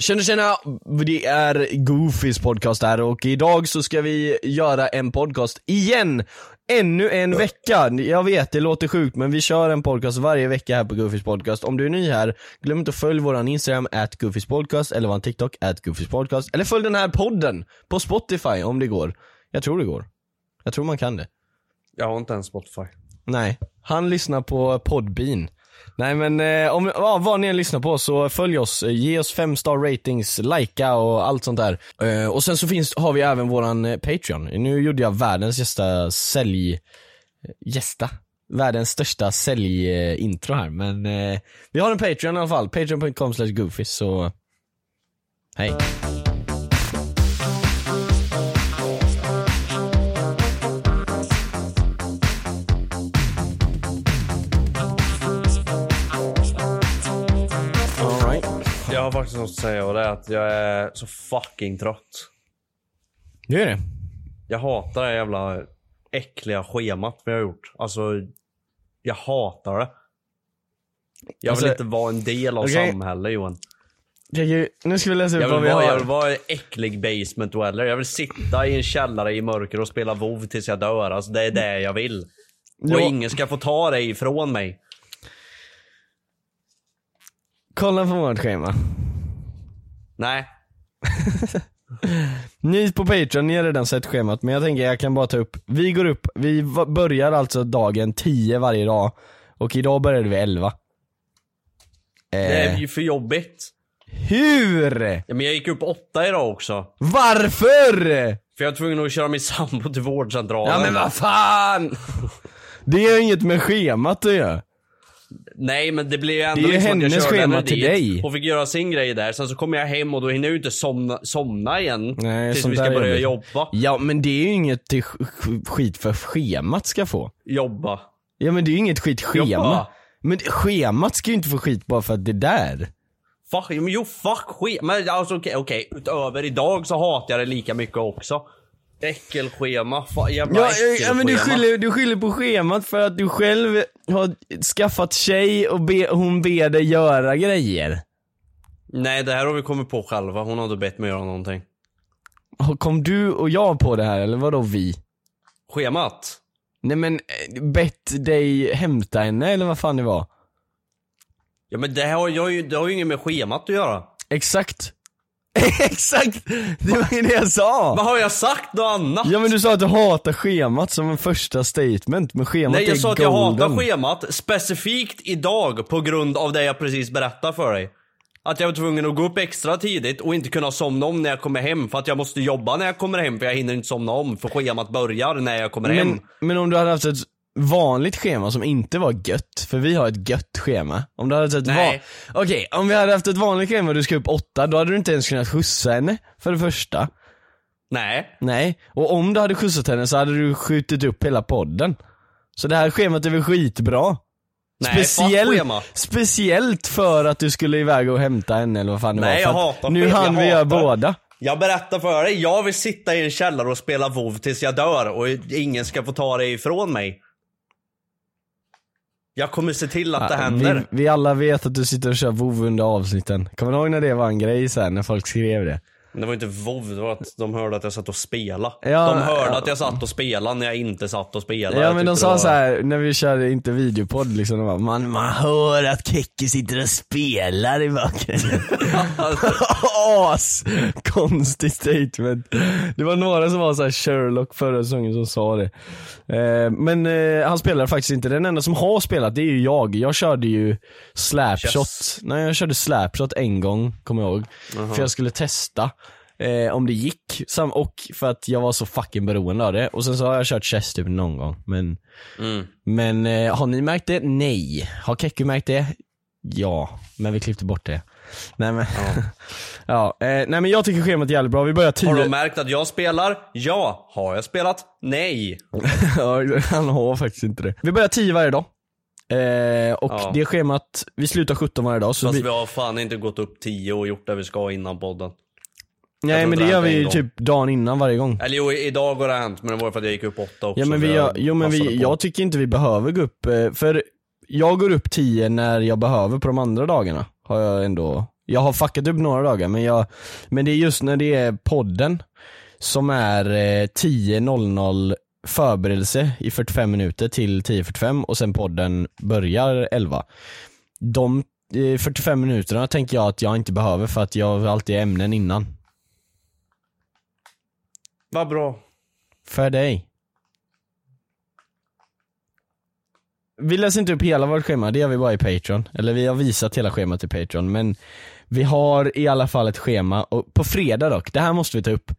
Tjena tjena! Det är Goofys podcast här och idag så ska vi göra en podcast igen! Ännu en vecka! Jag vet, det låter sjukt men vi kör en podcast varje vecka här på Goofys podcast. Om du är ny här, glöm inte att följa våran Instagram, at Goofys podcast, eller våran TikTok, at Goofys podcast. Eller följ den här podden på Spotify om det går. Jag tror det går. Jag tror man kan det. Jag har inte ens Spotify. Nej, han lyssnar på Podbean. Nej men eh, om, ja, vad ni än lyssnar på så följ oss, eh, ge oss fem star ratings, likea och allt sånt där. Eh, och sen så finns, har vi även våran eh, Patreon. Nu gjorde jag världens gästa sälj, eh, gästa? Världens största säljintro här men eh, vi har en Patreon i alla fall, patreon.com slash goofy så hej. Har faktiskt något att säga och det är att jag är så fucking trött. Det är det. Jag hatar det jävla äckliga schemat vi har gjort. Alltså, jag hatar det. Jag vill Alltså, inte vara en del av okej. samhället Johan. Okej, nu ska vi läsa upp Jag vad vi vara, jag har. vill vara en äcklig basement dweller. Jag vill sitta i en källare i mörker och spela WoW tills jag dör. Alltså det är det jag vill. Och Ja. ingen ska få ta det ifrån mig. Kolla på vårt schema. Nej. Ni på Patreon, ni har redan sett schemat men jag tänker jag kan bara ta upp, vi går upp, vi börjar alltså dagen 10 varje dag och idag började vi 11. Det är Eh, ju för jobbigt. hur? Ja, men jag gick upp åtta idag också. Varför? För jag var tvungen att köra min sambo till vårdcentralen. Ja men vad fan! Det är inget med schemat att göra. Nej men det blir ju ändå Det är liksom att jag hennes körde schema till dit dig. och fick göra sin grej där. Sen så kommer jag hem och då hinner jag ju inte somna, somna igen. Nej, tills vi ska är börja jobbigt. jobba. Ja men det är ju inget till skit för schemat ska få. Jobba. Ja men det är ju inget skit schema. Jobba. Men schemat ska ju inte få skit bara för att det där. Fuck, jo fuck skit. Men alltså okej, okej. Utöver idag så hatar jag det lika mycket också. Äckelschema. Fa, jävla Ja, äckelschema. ja men du skyller, du skyller på schemat för att du själv har skaffat tjej och be, hon ber dig göra grejer. Nej det här har vi kommit på själva. Hon har inte bett mig göra någonting. Kom du och jag på det här eller vadå vi? Schemat? Nej men, eh, bett dig hämta henne eller vad fan det var? Ja men det har, jag, det har ju inget med schemat att göra. Exakt. Exakt! Det var ju det jag sa! Vad har jag sagt något annat? Ja men du sa att du hatar schemat som en första statement, men schemat Nej jag är sa att jag golden. hatar schemat specifikt idag på grund av det jag precis berättade för dig. Att jag var tvungen att gå upp extra tidigt och inte kunna somna om när jag kommer hem för att jag måste jobba när jag kommer hem för jag hinner inte somna om för schemat börjar när jag kommer hem. Men, men om du hade haft ett vanligt schema som inte var gött, för vi har ett gött schema. Om du hade haft ett Nej. va- Okej, om vi hade haft ett vanligt schema och du ska upp åtta, då hade du inte ens kunnat skjutsa henne, för det första. Nej. Nej, och om du hade skjutsat henne så hade du skjutit upp hela podden. Så det här schemat är väl skitbra? Nej, Speciell, speciellt för att du skulle iväg och hämta henne eller vad fan det Nej, var. jag För att hatar Nu hann jag vi göra båda. Jag berättar för dig, jag vill sitta i en källare och spela WoW tills jag dör och ingen ska få ta det ifrån mig. Jag kommer se till att det händer. Vi, vi alla vet att du sitter och kör WoW under avsnitten. Kommer du ihåg när det var en grej sen när folk skrev det? Men det var inte WoW, det var att de hörde att jag satt och spelade. Ja, de hörde ja. att jag satt och spelade när jag inte satt och spelade. Ja men de sa var- så här när vi körde inte videopodd liksom, de bara, man, man hör att Kekki sitter och spelar i bakgrunden. As konstig statement. Det var några som var så här Sherlock förra säsongen som sa det. Eh, men eh, han spelar faktiskt inte, den enda som har spelat det är ju jag. Jag körde ju slapshot. Yes. Nej jag körde slapshot en gång, kommer jag ihåg. För jag skulle testa. Eh, om det gick, Sam, och för att jag var så fucking beroende av det. Och sen så har jag kört chess typ någon gång. Men, Mm. men eh, har ni märkt det? Nej. Har Kekki märkt det? Ja, men vi klippte bort det. Nej men, ja. eh, nej men jag tycker schemat är jävligt bra, vi börjar tio. Har de märkt att jag spelar? Ja. Har jag spelat? Nej. ja, han har faktiskt inte det. Vi börjar 10 varje dag. Eh, och Ja. det schemat, vi slutar 17 varje dag. Så Fast vi, vi har fan inte gått upp 10 och gjort det vi ska innan podden. Nej men det gör vi ju typ dagen innan varje gång. Eller jo, idag har det hänt men det var för att jag gick upp 8 också. Ja men vi jag jo men vi, jag tycker inte vi behöver gå upp, eh, för jag går upp 10 när jag behöver på de andra dagarna. Har jag ändå Jag har fuckat upp några dagar men jag, men det är just när det är podden som är eh, 10.00 förberedelse i 45 minuter till 10.45 och sen podden börjar 11. De eh, 45 minuterna tänker jag att jag inte behöver för att jag har alltid ämnen innan. Vad bra. För dig. Vi läser inte upp hela vårt schema, det gör vi bara i Patreon. Eller vi har visat hela schemat i Patreon, men vi har i alla fall ett schema, och på fredag dock, det här måste vi ta upp.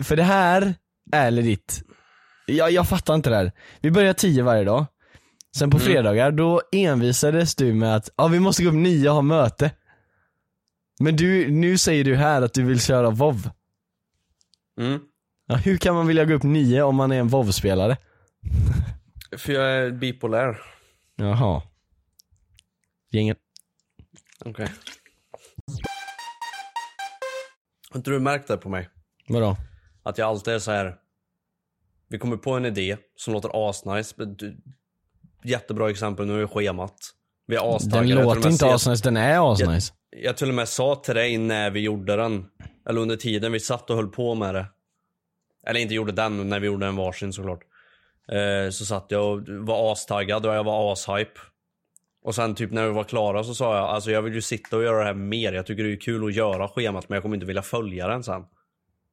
För det här är legit, jag, jag fattar inte det här. Vi börjar 10 varje dag, sen på fredagar då envisades du med att, ja vi måste gå upp 9 och ha möte. Men du, nu säger du här att du vill köra WoW. Mm. Ja, hur kan man vilja gå upp 9 om man är en WoW-spelare? För jag är bipolär. Jaha. Gänget. Okej. Har inte du märkt det på mig? Vadå? Att jag alltid är så här. Vi kommer på en idé som låter asnice. Jättebra exempel, nu är schemat. Vi är Den astaggade. Jag och låter inte ser- asnice, den är asnice. Jag till och med sa till dig när vi gjorde den. Eller under tiden vi satt och höll på med det. Eller inte gjorde den, när vi gjorde en varsin såklart. Eh, så satt jag och var astaggad och jag var ashype. Och sen typ när vi var klara så sa jag, alltså jag vill ju sitta och göra det här mer. Jag tycker det är kul att göra schemat men jag kommer inte vilja följa den sen.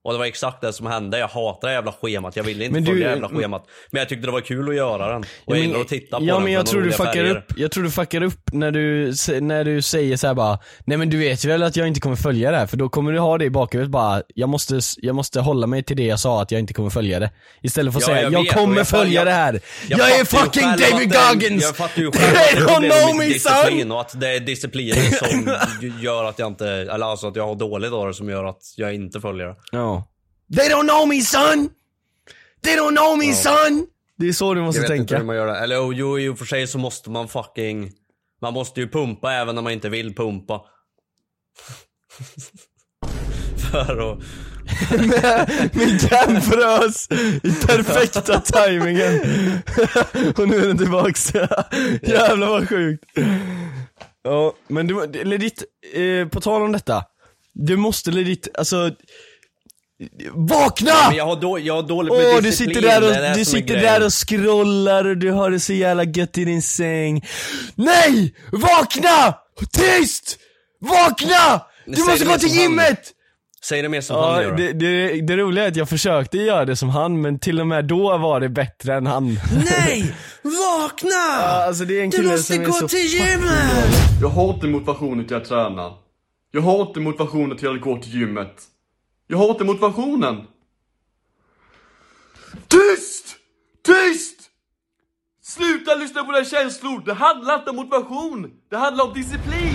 Och det var exakt det som hände. Jag hatar det jävla schemat. Jag ville inte Men du- följa det jävla schemat. Men jag tyckte det var kul att göra den. Och jag gillar att titta på ja, den men jag tror du fuckar färger. upp, jag tror du fuckar upp när du, när du säger så här bara Nej men du vet väl att jag inte kommer följa det här för då kommer du ha det i bakhuvudet bara Jag måste, jag måste hålla mig till det jag sa att jag inte kommer följa det Istället för att Ja, säga jag jag, kommer jag- följa jag- det här Jag, är fucking David Goggins! Jag fattar ju själv att det är problem med disciplin och att det är disciplinen som gör att jag inte, eller alltså att jag har dåligt av det som gör att jag inte följer det. Ja They don't know me son! They don't know me son! Det är så du måste Jag vet inte tänka hur man gör det. Eller jo, jo, i och för sig så måste man fucking, man måste ju pumpa även när man inte vill pumpa. För att, Min cam frös i perfekta timingen Och nu är den tillbaks. Jävlar vad sjukt. Ja, men du, legit, eh, på tal om detta. Du måste legit, alltså Vakna! men jag har, då, jag har dåligt med Åh du disciplin. sitter där och, du sitter där och scrollar och du har det så jävla gött i din säng Nej! Vakna! Tyst! Vakna! Du Säg måste gå till som han. gymmet! Säg det mer som han Ja, gör. det, det, det roliga är att jag försökte göra det som han, men till och med då var det bättre än han. Nej! Vakna! Ja, alltså det är en kille som är så gymmet! Jag har inte motivationen till att träna. Jag har inte motivationen till att gå till gymmet. Jag har inte motivationen. Tyst! Tyst! Sluta lyssna på dina känslor. Det handlar inte om motivation. Det handlar om disciplin.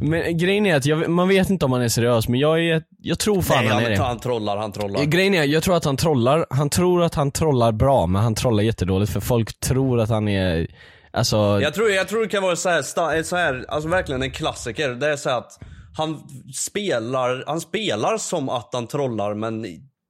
Men grejen är att jag, man vet inte om han är seriös, men jag, är, jag tror fan Nej, han är det. han trollar, han trollar. Grejen är, jag tror att han trollar, han tror att han trollar bra, men han trollar jättedåligt för folk tror att han är, alltså Jag tror, jag tror det kan vara så här, så här, alltså verkligen en klassiker. Det är så här att han spelar, han spelar som att han trollar men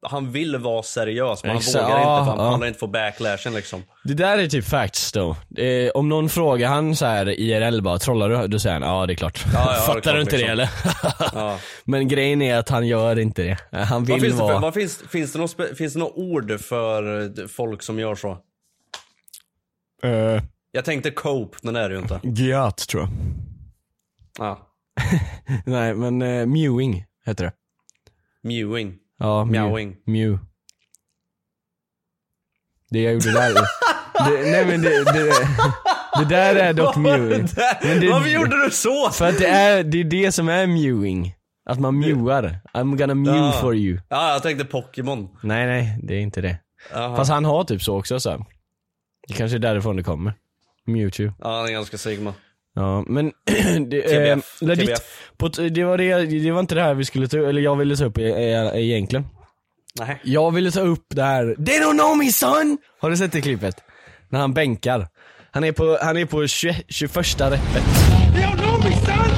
han vill vara seriös men han Exa- vågar ja, inte för han ja. pallar inte få backlashen liksom. Det där är typ facts då. Eh, om någon frågar han så här IRL bara, trollar du? Då säger han ja det är klart. ja, det är Fattar klart, du inte det liksom. eller? Ja. Men grejen är att han gör inte det. Han vill Vad finns, det vara... för, vad finns, finns, det något, finns det något ord för eh, folk som gör så? Uh, Jag tänkte cope, men det är det ju inte. Giat tror jag. Ja. Nej men uh, mewing heter det. Mewing. Ja, mew. Mewing. Mew. Det jag gjorde där. det, nej men det, det, det där är dock mewing. Men det- Varför gjorde du så? För att det är det, är det som är mewing. Att man mewar. I'm gonna mew Ja. for you. Ja, jag tänkte Pokémon. Nej nej, det är inte det. Jaha. Fast han har typ så också så här. Det kanske är därifrån det kommer. Mewtwo. Ja, han är ganska sigma. Ja men det, eh, TBF. legit, TBF. på, det, var det, det var inte det här vi skulle ta eller jag ville ta upp e- e- egentligen. Nej. Jag ville ta upp det här, they don't know me son! Har du sett det klippet? När han bänkar. Han är på, han är på 20, 21 repet. They don't know me, son.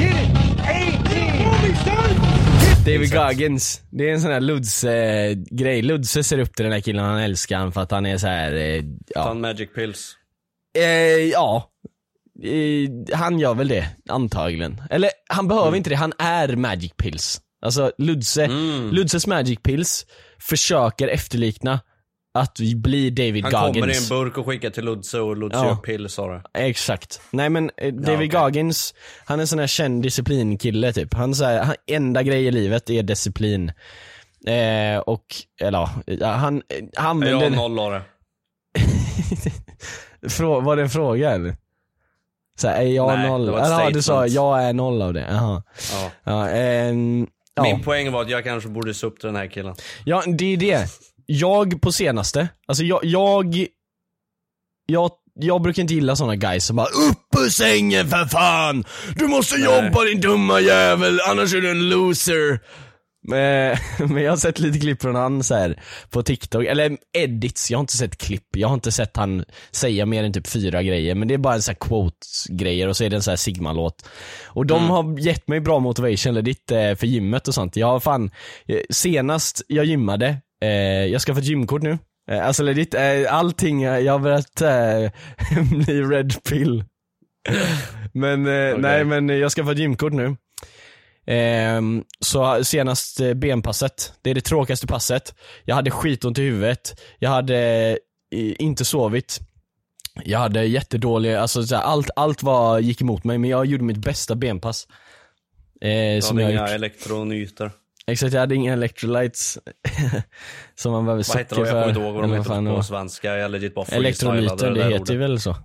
Get it? A They don't know me, son. David Goggins. Det är en sån här Luds eh, grej. Ludse ser upp till den här killen, han älskar han för att han är så här. Eh, ja. Fan magic pills. Eh, ja. Eh, han gör väl det, antagligen. Eller han behöver Mm. inte det, han är Magic Pills. Alltså Ludse, Ludzes Magic Pills försöker efterlikna att bli David Han Goggins. kommer i en burk och skickar till Ludse och Ludse Ja. gör pill sa du. Exakt. Nej men eh, David okej. Goggins, han är en sån här känd disciplinkille typ. Han säger, han, enda grej i livet är disciplin. Eh, och, eller ja, han, eh, han Jag har använder... noll av det. Frå, var det en fråga eller? Så här, är jag Nej, noll? Jaha, du sa jag är noll av det. Jaha. Ja. Ja, ja. Min poäng var att jag kanske borde se upp till den här killen. ja, det är det. Jag på senaste, alltså jag, jag, jag, jag brukar inte gilla såna guys som bara upp ur sängen för fan! Du måste jobba din dumma jävel, annars är du en loser. Men, men jag har sett lite klipp från han så här på TikTok, eller edits, jag har inte sett klipp, jag har inte sett han säga mer än typ fyra grejer, men det är bara en så här quotes-grejer och så är det en så här Sigma-låt. Och de har gett mig bra motivation legit eh, för gymmet och sånt. Jag har fan, eh, senast jag gymmade, eh, jag ska få ett gymkort nu. Eh, alltså legit, eh, allting, eh, jag har börjat eh, bli red pill. men eh, nej men jag ska få ett gymkort nu. Ehm, så senast eh, benpasset, det är det tråkigaste passet. Jag hade skitont i huvudet, jag hade eh, inte sovit. Jag hade jättedålig, alltså allt, allt var, gick emot mig men jag gjorde mitt bästa benpass. Eh, som jag inga gjort. elektronyter. Exakt, jag hade inga electrolytes som man behöver Vad heter de? socker Jag för. kommer inte ihåg vad de heter på svenska. Jag legit bara freestylade det där heter ju väl så?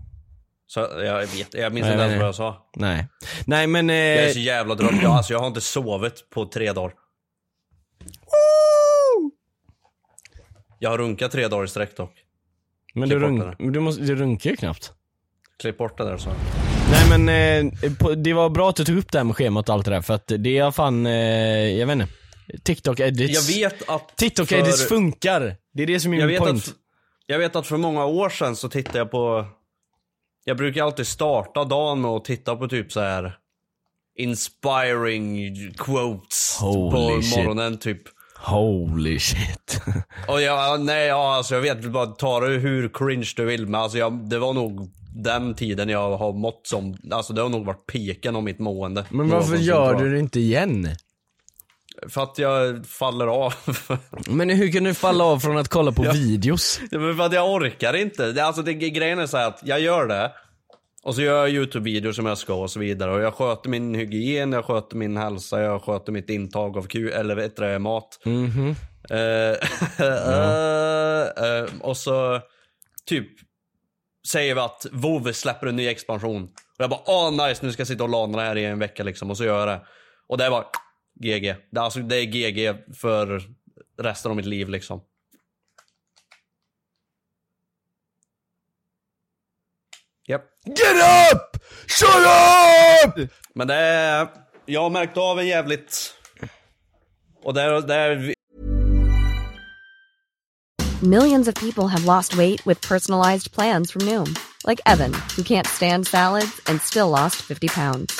Så jag vet, jag minns inte ens vad jag sa. Nej. Nej men, eh, Jag är så jävla trött. Jag, alltså, jag har inte sovit på tre dagar. Jag har runkat tre dagar i sträck dock. men du, klipp runk, du, måste, du runkar ju knappt. Klipp bort det där så. Nej men eh, på, det var bra att du tog upp det här med schemat och allt det där för att det är fan, eh, jag vet inte. TikTok edits. Jag vet att... TikTok för- edits funkar. Det är det som är jag min vet, point. att, jag vet att för många år sedan så tittade jag på... Jag brukar alltid starta dagen med att titta på typ så här inspiring quotes Holy på shit. morgonen typ. Holy shit. Och jag, nej, ja, alltså jag vet bara ta det hur cringe du vill men alltså jag, det var nog den tiden jag har mått som, alltså det har nog varit piken av mitt mående. Men varför gör du det inte igen? För att jag faller av. Men hur kan du falla av från att kolla på videos? Det är för att jag orkar inte. Det, alltså det, grejen är så att jag gör det. Och så gör jag YouTube-videor som jag ska och så vidare. Och jag sköter min hygien, jag sköter min hälsa, jag sköter mitt intag av Q, eller vet du, mat. Eh, eh, eh, och så typ säger vi att WoW släpper en ny expansion. Och jag bara ah nice nu ska jag sitta och lana det här i en vecka liksom. Och så gör jag det. Och det är bara GG. Det är, alltså, det är GG för resten av mitt liv liksom. Japp. Get up! Shut up! Men det är, jag har märkt av en jävligt... Och det är, det är Millions of people have lost weight with personalized plans from Noom, like Evan, who can't stand salads and still lost 50 pounds.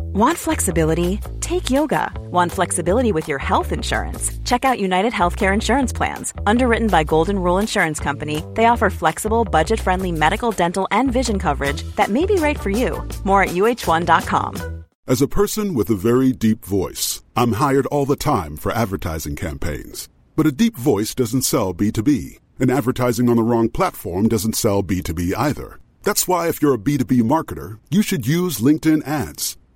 Want flexibility? Take yoga. Want flexibility with your health insurance? Check out United Healthcare Insurance Plans. Underwritten by Golden Rule Insurance Company, they offer flexible, budget friendly medical, dental, and vision coverage that may be right for you. More at uh1.com. As a person with a very deep voice, I'm hired all the time for advertising campaigns. But a deep voice doesn't sell B2B, and advertising on the wrong platform doesn't sell B2B either. That's why, if you're a B2B marketer, you should use LinkedIn ads.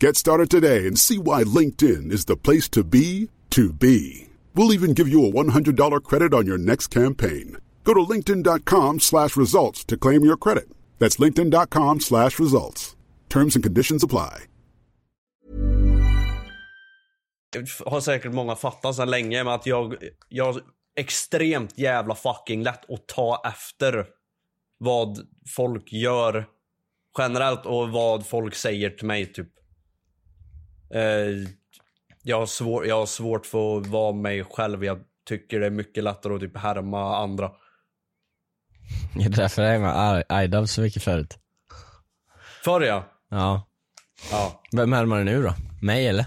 Get started today and see why LinkedIn is the place to be to be. We'll even give you a $100 credit on your next campaign. Go to linkedin.com slash results to claim your credit. That's linkedin.com slash results. Terms and conditions apply. har säkert många fattat sedan länge, men att jag, jag extremt jävla fucking lätt att ta efter vad folk gör generellt och vad folk säger till mig typ. Eh, jag, har svår, jag har svårt för att vara mig själv. Jag tycker det är mycket lättare att typ härma andra. Det är därför jag är med Idov så mycket förut. Förr ja. Ja. ja. Vem härmar du nu då? Mig eller?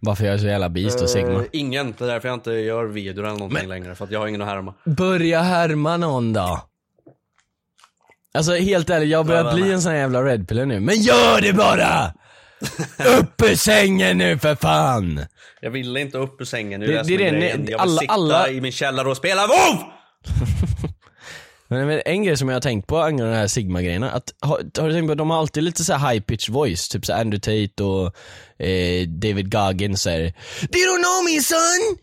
Varför jag är så jävla beast och sigma? Eh, ingen, det är därför jag inte gör videor eller någonting längre. För att jag har ingen att härma. Börja härma någon då. Alltså helt ärligt, jag börjar Ja, bli men- en sån här jävla redpiller nu. Men gör det bara! Upp ur sängen nu för fan! Jag ville inte upp ur sängen, nu Det- är det, det det, det, Jag vill alla- sitta alla- i min källare och spela WoW! Men en grej som jag har tänkt på angående de här sigma-grejerna, att har, har du tänkt på att de har alltid lite så här high pitch voice, typ så Andrew Tate och eh, David Goggins säger They don't know me son!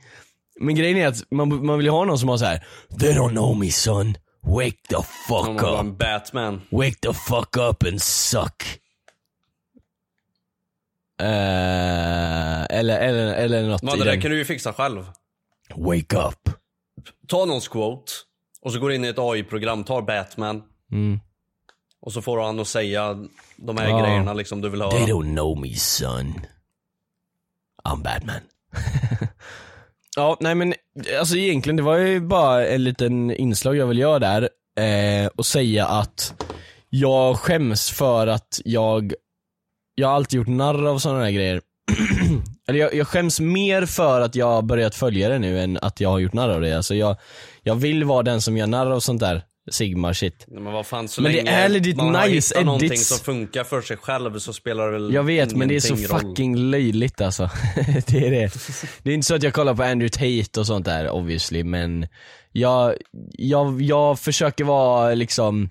Men grejen är att man, man vill ju ha någon som har så här They don't know me son, wake the fuck up, Batman. wake the fuck up and suck. Eh, eller, eller, eller något Men det där den. kan du ju fixa själv. Wake up. Ta någons quote, och så går du in i ett AI-program, tar Batman. Mm. Och så får han att säga de här Ja. grejerna liksom du vill höra. They don't know me son. I'm Batman. ja, nej men alltså egentligen det var ju bara en liten inslag jag vill göra där. Eh, och säga att jag skäms för att jag, jag har alltid gjort narr av sådana här grejer. Eller jag, jag skäms mer för att jag har börjat följa det nu än att jag har gjort narr av det. Alltså jag, jag vill vara den som gör narr av sånt där sigma shit. Nej, Men vad fan, så Men det länge är legit man nice hittat någonting edits. som funkar för sig själv så spelar det väl Jag vet men det är så roll. fucking löjligt alltså. det är det. Det är inte så att jag kollar på Andrew Tate och sånt där obviously men jag, jag, jag försöker vara liksom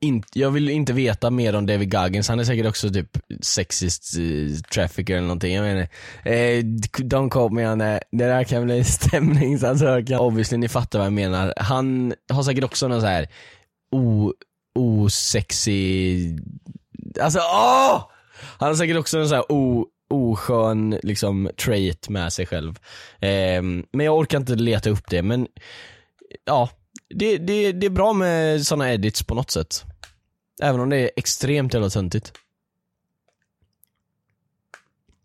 in, jag vill inte veta mer om David Goggins, han är säkert också typ sexist uh, trafficker eller någonting. Jag menar, eh, don't quote me on that. Det där kan bli stämningsansökan. Obviously, ni fattar vad jag menar. Han har säkert också någon så här o-osexig alltså åh! Han har säkert också någon så här o, oskön liksom trait med sig själv. Eh, men jag orkar inte leta upp det men ja, det, det, det är bra med såna edits på något sätt. Även om det är extremt jävla töntigt.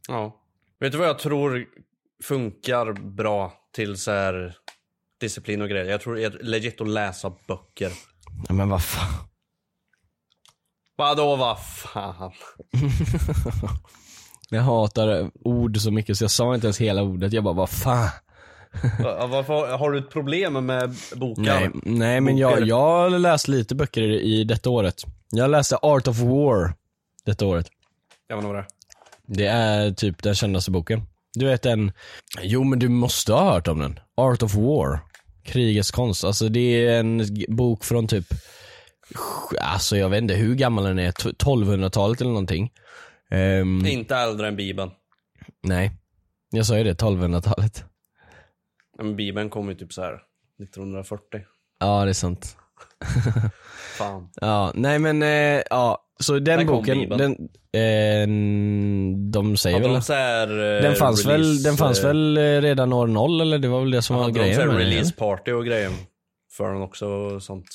Ja. Vet du vad jag tror funkar bra till så här disciplin och grejer? Jag tror det är legit att läsa böcker. Ja, men vad fan. Vadå vad fan? Jag hatar ord så mycket så jag sa inte ens hela ordet, jag bara vad fan. Va- Varför, har du ett problem med bokar? Nej, nej men jag, jag har läst lite böcker i, i detta året. Jag läste Art of War detta året. Jag vet inte vad det är. Det är typ den kändaste boken. Du vet den, jo men du måste ha hört om den. Art of War. Krigets konst. Alltså det är en bok från typ, alltså jag vet inte hur gammal den är, t- 1200-talet eller någonting. Ehm, Inte äldre än bibeln. nej, jag sa ju det, 1200-talet. Men bibeln kom ju typ så här 1940. Ja det är sant. Fan. Ja, nej men eh, ja, så den När kom boken, Bibeln? den, eh, de säger Hade väl de så här, eh, den fanns, väl, release, den fanns eh, väl eh, redan år noll eller det var väl det som var Hade de så här grejen med den, release party och grejer för den också och sånt.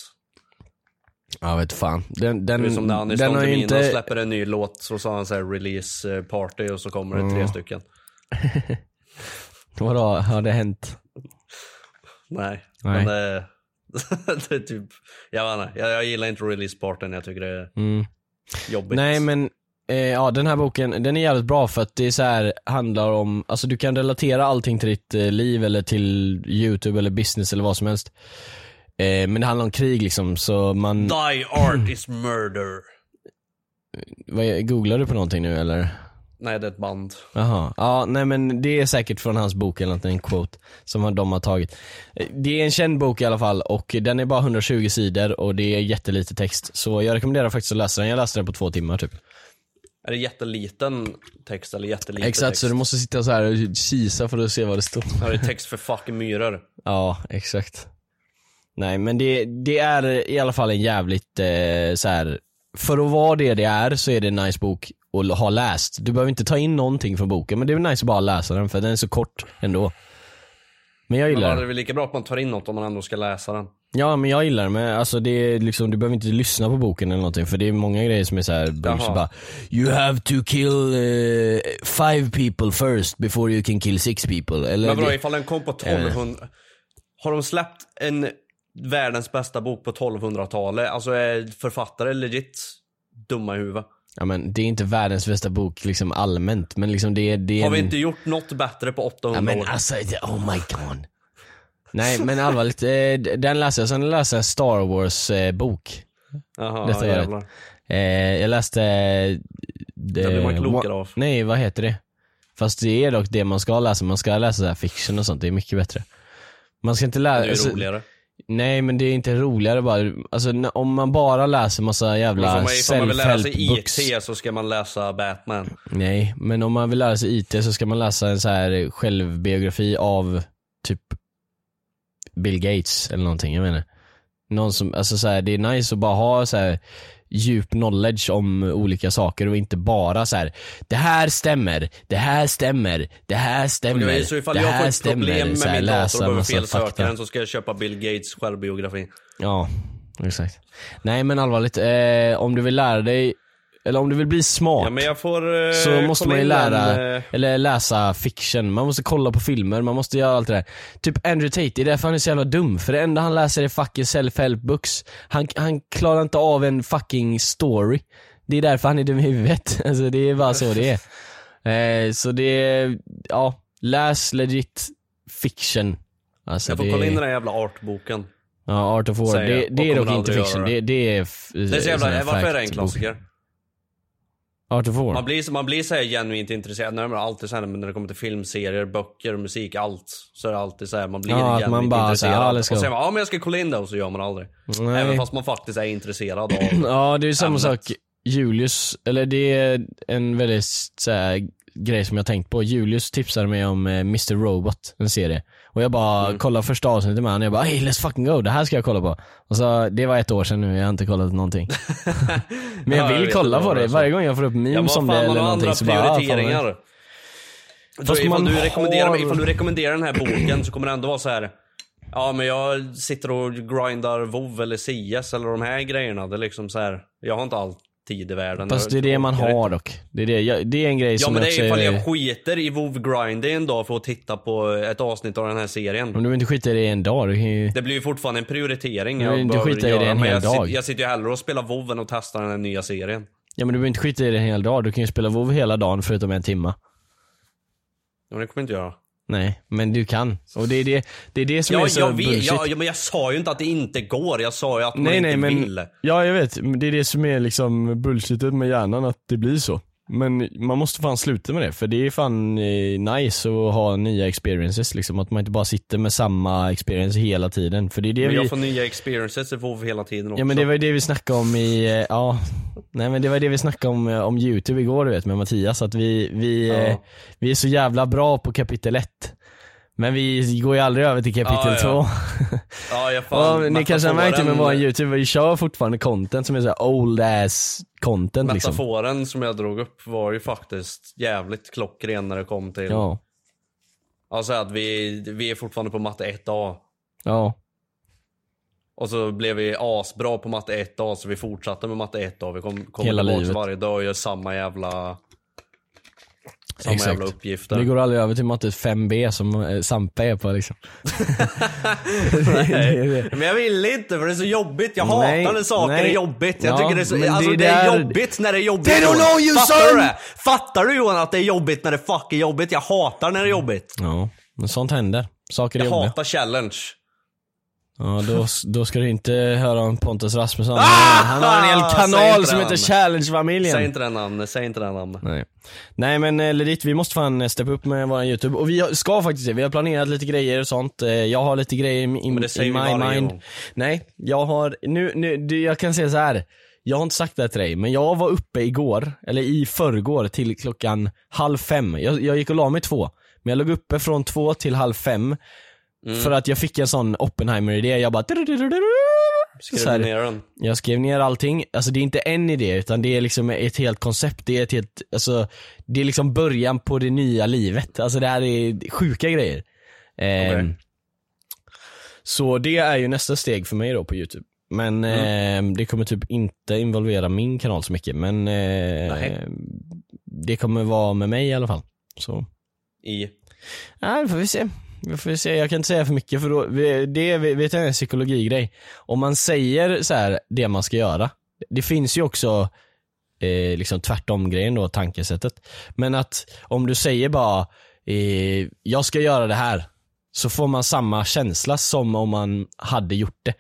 Ja vet fan. Den, Det den, är som när Anis den Don har ju Demina inte, släpper en ny låt så sa han så här release eh, party och så kommer det tre stycken. vadå, har det hänt? Nej, Nej. men det, det är typ, jag vet inte, jag, jag gillar inte release partyn, jag tycker det är Mm. jobbigt. Nej men, eh, ja den här boken, den är jävligt bra för att det är så här, handlar om, alltså du kan relatera allting till ditt eh, liv eller till youtube eller business eller vad som helst. Eh, men det handlar om krig liksom så man, Die art is murder. vad, googlar du på någonting nu eller? Nej det är ett band. Jaha, ja nej men det är säkert från hans bok eller något, en quote som de har tagit. Det är en känd bok i alla fall och den är bara 120 sidor och det är jättelite text. Så jag rekommenderar faktiskt att läsa den, jag läste den på två timmar typ. Är det jätteliten text eller jätteliten Exakt, text? så du måste sitta så här och kisa för att se vad det står. Ja, det är text för fucking myror. Ja, exakt. Nej men det, det är i alla fall en jävligt eh, så här. för att vara det det är så är det en nice bok att ha läst. Du behöver inte ta in någonting från boken men det är nice att bara läsa den för den är så kort ändå. Men jag Men gillar det är den. väl lika bra att man tar in något om man ändå ska läsa den. Ja men jag gillar den men alltså det är liksom, du behöver inte lyssna på boken eller någonting för det är många grejer som är såhär bara You have to kill eh, five people first before you can kill six people. Eller Men vadå det- ifall den kom på 1200... Har de släppt en världens bästa bok på 1200-talet? Alltså är författare legit dumma i huvudet? Ja men det är inte världens bästa bok liksom allmänt men liksom det, det är Har vi en... inte gjort något bättre på 800 Ja men år? alltså, oh my god. Nej men allvarligt, eh, den läste jag, sen läste jag Star Wars eh, bok. Jaha, detta jävlar. Eh, jag läste... Eh, Det blir man klokare av. Nej vad heter det? Fast det är dock det man ska läsa, man ska läsa så här fiction och sånt, det är mycket bättre. Man ska inte läsa... Det är roligare. Nej men det är inte roligare bara, alltså om man bara läser massa jävla Ifall man, ifall man vill lära sig self-help books. IT så ska man läsa Batman. Nej, men om man vill lära sig IT så ska man läsa en så här självbiografi av typ Bill Gates eller någonting, jag menar. Någon som, alltså så här, det är nice att bara ha så här djup knowledge om olika saker och inte bara så här. det här stämmer, det här stämmer, det här stämmer, Okej, så ifall det jag får ett problem med här, min dator och behöver felsöka den så ska jag köpa Bill Gates självbiografi. Ja, exakt. Nej men allvarligt, eh, om du vill lära dig, eller om du vill bli smart Ja men jag får eh, så måste man ju lära, den, eh, eller läsa fiction, man måste kolla på filmer, man måste göra allt det där. Typ Andrew Tate, det är därför han är så jävla dum, för det enda han läser är fucking self-help books. Han, han klarar inte av en fucking story. Det är därför han är dum i huvudet. Alltså det är bara så det är. Eh, så det är, ja, läs legit fiction. Alltså, jag får det, kolla in den där jävla artboken. Ja, Art of War, säger det, det är dock inte fiction, det, det är Det är så jävla, varför är det en klassiker? Art of War? Man blir, man blir så här genuint intresserad, när man alltid så här, men när det kommer till filmserier, böcker, musik, allt. Så är det alltid så här, man blir Ja, genuint man bara intresserad. så här, ja, och säger man, ja men jag ska kolla in det och så gör man aldrig. Nej. Även fast man faktiskt är intresserad av Ja, det är ju samma ämnet. sak. Julius, eller det är en väldigt så här, grej som jag tänkt på. Julius tipsade mig om eh, Mr Robot, en serie. Och jag bara Mm. kollade första avsnittet med honom jag bara hey let's fucking go, det här ska jag kolla på. Och så, det var ett år sedan nu, jag har inte kollat någonting. Men jag Ja, vill vet kolla på det varje gång jag får upp Ja, memes om det eller någonting andra så bara, ah, fan vad- prioriteringar. Fast ifall, du rekommenderar, har- ifall du rekommenderar den här boken så kommer det ändå vara så här. Ja men jag sitter och grindar WoW eller CS eller de här grejerna. Det är liksom så här. Jag har inte all tid i världen. Fast det Jag är det man har dock. Det är, det. Jag, det är en grej Ja som men det också är ifall jag skiter i WoW grinding en dag för att titta på ett avsnitt av den här serien. Om du inte skita i det en dag, du ju... Det blir ju fortfarande en prioritering Du jag behöver skita i det en hel jag, dag. jag sitter ju hellre och spelar WoW än att testa den här nya serien. Ja men du behöver inte skita i det en hel dag, du kan ju spela WoW hela dagen förutom en timma. Ja, det kommer jag inte göra. Nej, men du kan. Och det är det, det, är det som är Ja, så jag vet, bullshit. ja, men jag sa ju inte att det inte går. Jag sa ju att man nej inte men, vill. ja jag vet, det är det som är liksom bullshitet med hjärnan, att det blir så. Men man måste fan sluta med det, för det är fan eh, nice att ha nya experiences liksom. Att man inte bara sitter med samma experience hela tiden. För det är det Men vi... jag får nya experiences i WoW hela tiden också. Ja men det var ju det vi snackade om i, eh, ja, nej men det var det vi snackade om, eh, om youtube igår du vet med Mattias, att vi, vi, eh, Ja. vi är så jävla bra på kapitel 1. Men vi går ju aldrig över till kapitel Ja, ja. 2. Ja, jag fan, Ja, ni kanske har märkt det med vår youtube, vi kör fortfarande content som är så här old ass content liksom. Metaforen som jag drog upp var ju faktiskt jävligt klockren när det kom till... Ja, Alltså att vi, vi är fortfarande på matte 1A. ja, Och så blev vi asbra på matte 1A så vi fortsatte med matte 1A. Vi kom, kom Hela livet. varje dag och gör samma jävla... Samma exakt. jävla uppgifter. Vi går aldrig över till matte 5B som eh, Sampe är på liksom. Nej. Men jag vill inte för det är så jobbigt. Jag Nej, hatar när saker nej. är jobbigt. Jag Ja, tycker det är så, alltså det det, är där- jobbigt när det är jobbigt. They don't Johan. know you, Fattar son! du det? Fattar du Johan att det är jobbigt när det fuck är jobbigt? Jag hatar när det är jobbigt. Ja, men sånt händer. Saker är Jag jobbiga. hatar challenge. Ja, då, då ska du inte höra om Pontus Rasmusson. Ah! Han har en hel kanal som heter. Challenge-familjen. Säg inte det namnet, säg inte det namnet. Nej. Nej men eh, legit, vi måste fan eh, steppa upp med våran youtube. Och vi ska faktiskt det, vi har planerat lite grejer och sånt. Eh, Jag har lite grejer i, i, Men det säger i vi my varje mind. gång. Nej, jag har, nu, nu, du, jag kan säga så här. jag har inte sagt det här till dig, men jag var uppe igår, eller i förrgår till klockan halv fem. Jag, jag gick och la mig två, men jag låg uppe från två till halv fem. För att jag fick en sån Oppenheimer-idé, jag bara Skrev så här, du ner den? Jag skrev ner allting, alltså det är inte en idé utan det är liksom ett helt koncept, det är ett helt, alltså Det är liksom början på det nya livet, alltså det här är sjuka grejer. Okej. Så det är ju nästa steg för mig då på youtube. Men ehm, det kommer typ inte involvera min kanal så mycket men eh, det kommer vara med mig i alla fall. Så, I? nej det får vi se jag får se, jag kan inte säga för mycket för då, det är, vet jag, en psykologigrej. Om man säger så här det man ska göra, det finns ju också eh, liksom tvärtom grejen då, tankesättet. Men att om du säger bara, eh, jag ska göra det här, så får man samma känsla som om man hade gjort det.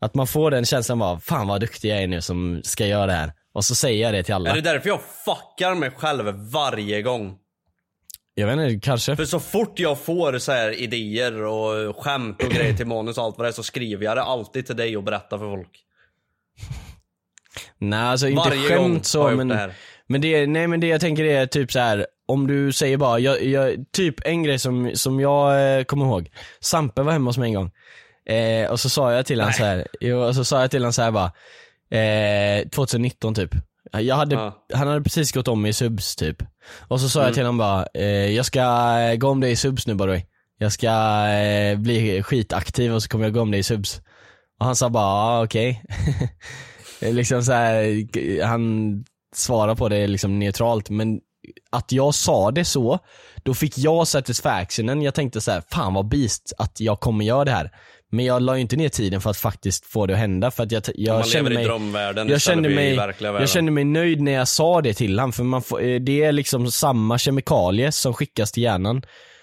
Att man får den känslan av, fan vad duktig jag är nu som ska göra det här. Och så säger jag det till alla. Är det därför jag fuckar mig själv varje gång? Jag vet inte, kanske. För så fort jag får så här idéer och skämt och grejer till manus och allt vad det är så skriver jag det alltid till dig och berättar för folk. Nej alltså inte Varje skämt så men, det här. men det, nej men det jag tänker är typ så här. om du säger bara, jag, jag, typ en grej som, som jag eh, kommer ihåg. Sampe var hemma hos mig en gång. Eh, och så sa jag till honom så här, och så sa jag till honom så här bara, eh, 2019 typ. Jag hade, Ja. Han hade precis gått om i subs typ. Och så sa jag till honom bara, eh, jag ska eh, gå om dig i subs nu by the way. Jag ska eh, bli skitaktiv och så kommer jag gå om dig i subs. Och han sa bara, ah, okej. liksom så här, han svarar på det liksom neutralt men att jag sa det så, då fick jag satisfactionen. Jag tänkte så här, fan vad beast att jag kommer göra det här. Men jag la ju inte ner tiden för att faktiskt få det att hända för att jag, jag Man kände lever i mig drömvärlden jag kände, för i mig, verkliga världen. jag kände mig nöjd när jag sa det till honom för man får, eh, det är liksom samma kemikalie som skickas till hjärnan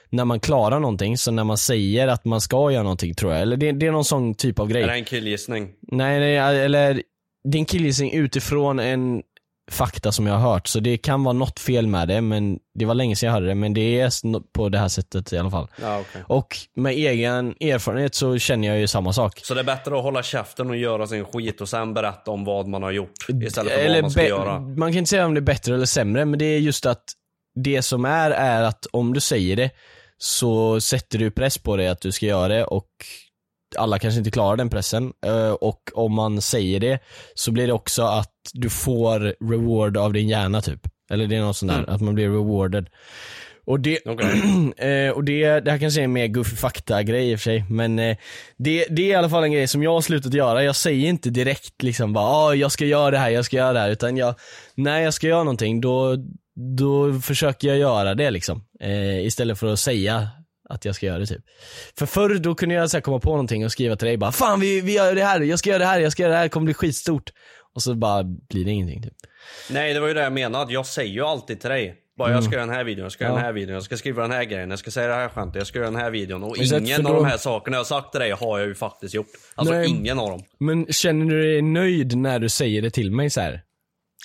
när man klarar någonting, så när man säger att man ska göra någonting tror jag, eller det, det är någon sån typ av grej. Är det en killgissning? Nej, nej, eller det är en killgissning utifrån en fakta som jag har hört, så det kan vara något fel med det, men det var länge sedan jag hörde det, men det är på det här sättet i alla fall. Ja, okej. Och med egen erfarenhet så känner jag ju samma sak. Så det är bättre att hålla käften och göra sin skit och sen berätta om vad man har gjort istället för Eller vad man ska göra. man kan inte säga om det är bättre eller sämre, men det är just att det som är, är att om du säger det så sätter du press på dig att du ska göra det och alla kanske inte klarar den pressen. Eh, Och om man säger det så blir det också att du får reward av din hjärna typ. Eller det är något sånt där, att man blir rewarded. Och det, eh, och det, det här kanske är en mer goofy fakta-grej i och för sig, men eh, det, det är i alla fall en grej som jag har slutat göra. Jag säger inte direkt liksom bara ah, jag ska göra det här, jag ska göra det här, utan jag, när jag ska göra någonting då, då försöker jag göra det liksom. Eh, istället för att säga att jag ska göra det typ. För förr då kunde jag så här, komma på någonting och skriva till dig bara Fan vi, vi gör det här, jag ska göra det här, jag ska göra det här, det kommer bli skitstort. Och så bara blir det ingenting typ. Nej, det var ju det jag menade. Jag säger ju alltid till dig. Bara jag ska göra den här videon, jag ska göra Mm. Ja. den här videon, jag ska skriva den här grejen, jag ska säga det här skämtet, jag ska göra den här videon. Och Exakt, ingen av de här sakerna jag sagt till dig har jag ju faktiskt gjort. Alltså Nej. ingen av dem. Men känner du dig nöjd när du säger det till mig så här?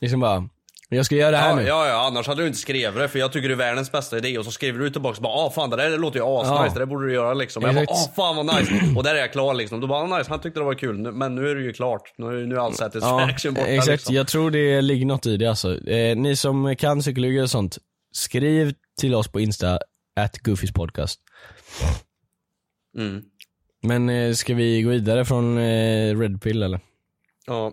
Liksom bara, jag ska göra det här Ja, nu. ja, ja, annars hade du inte skrivit det för jag tycker det är världens bästa idé och så skriver du tillbaka bara ah fan det där låter ju asnice, Ja. det där borde du göra liksom. Jag bara ah fan vad nice. Och där är jag klar liksom. Då bara ah, nice, han tyckte det var kul men nu är det ju klart. Nu, nu är all satisfaction borta exakt. liksom. Jag tror det ligger något i det alltså. Eh, ni som kan psykologi och sånt, skriv till oss på Insta, at Goofys podcast. Mm. Men eh, ska vi gå vidare från eh, Red Pill eller? Ja.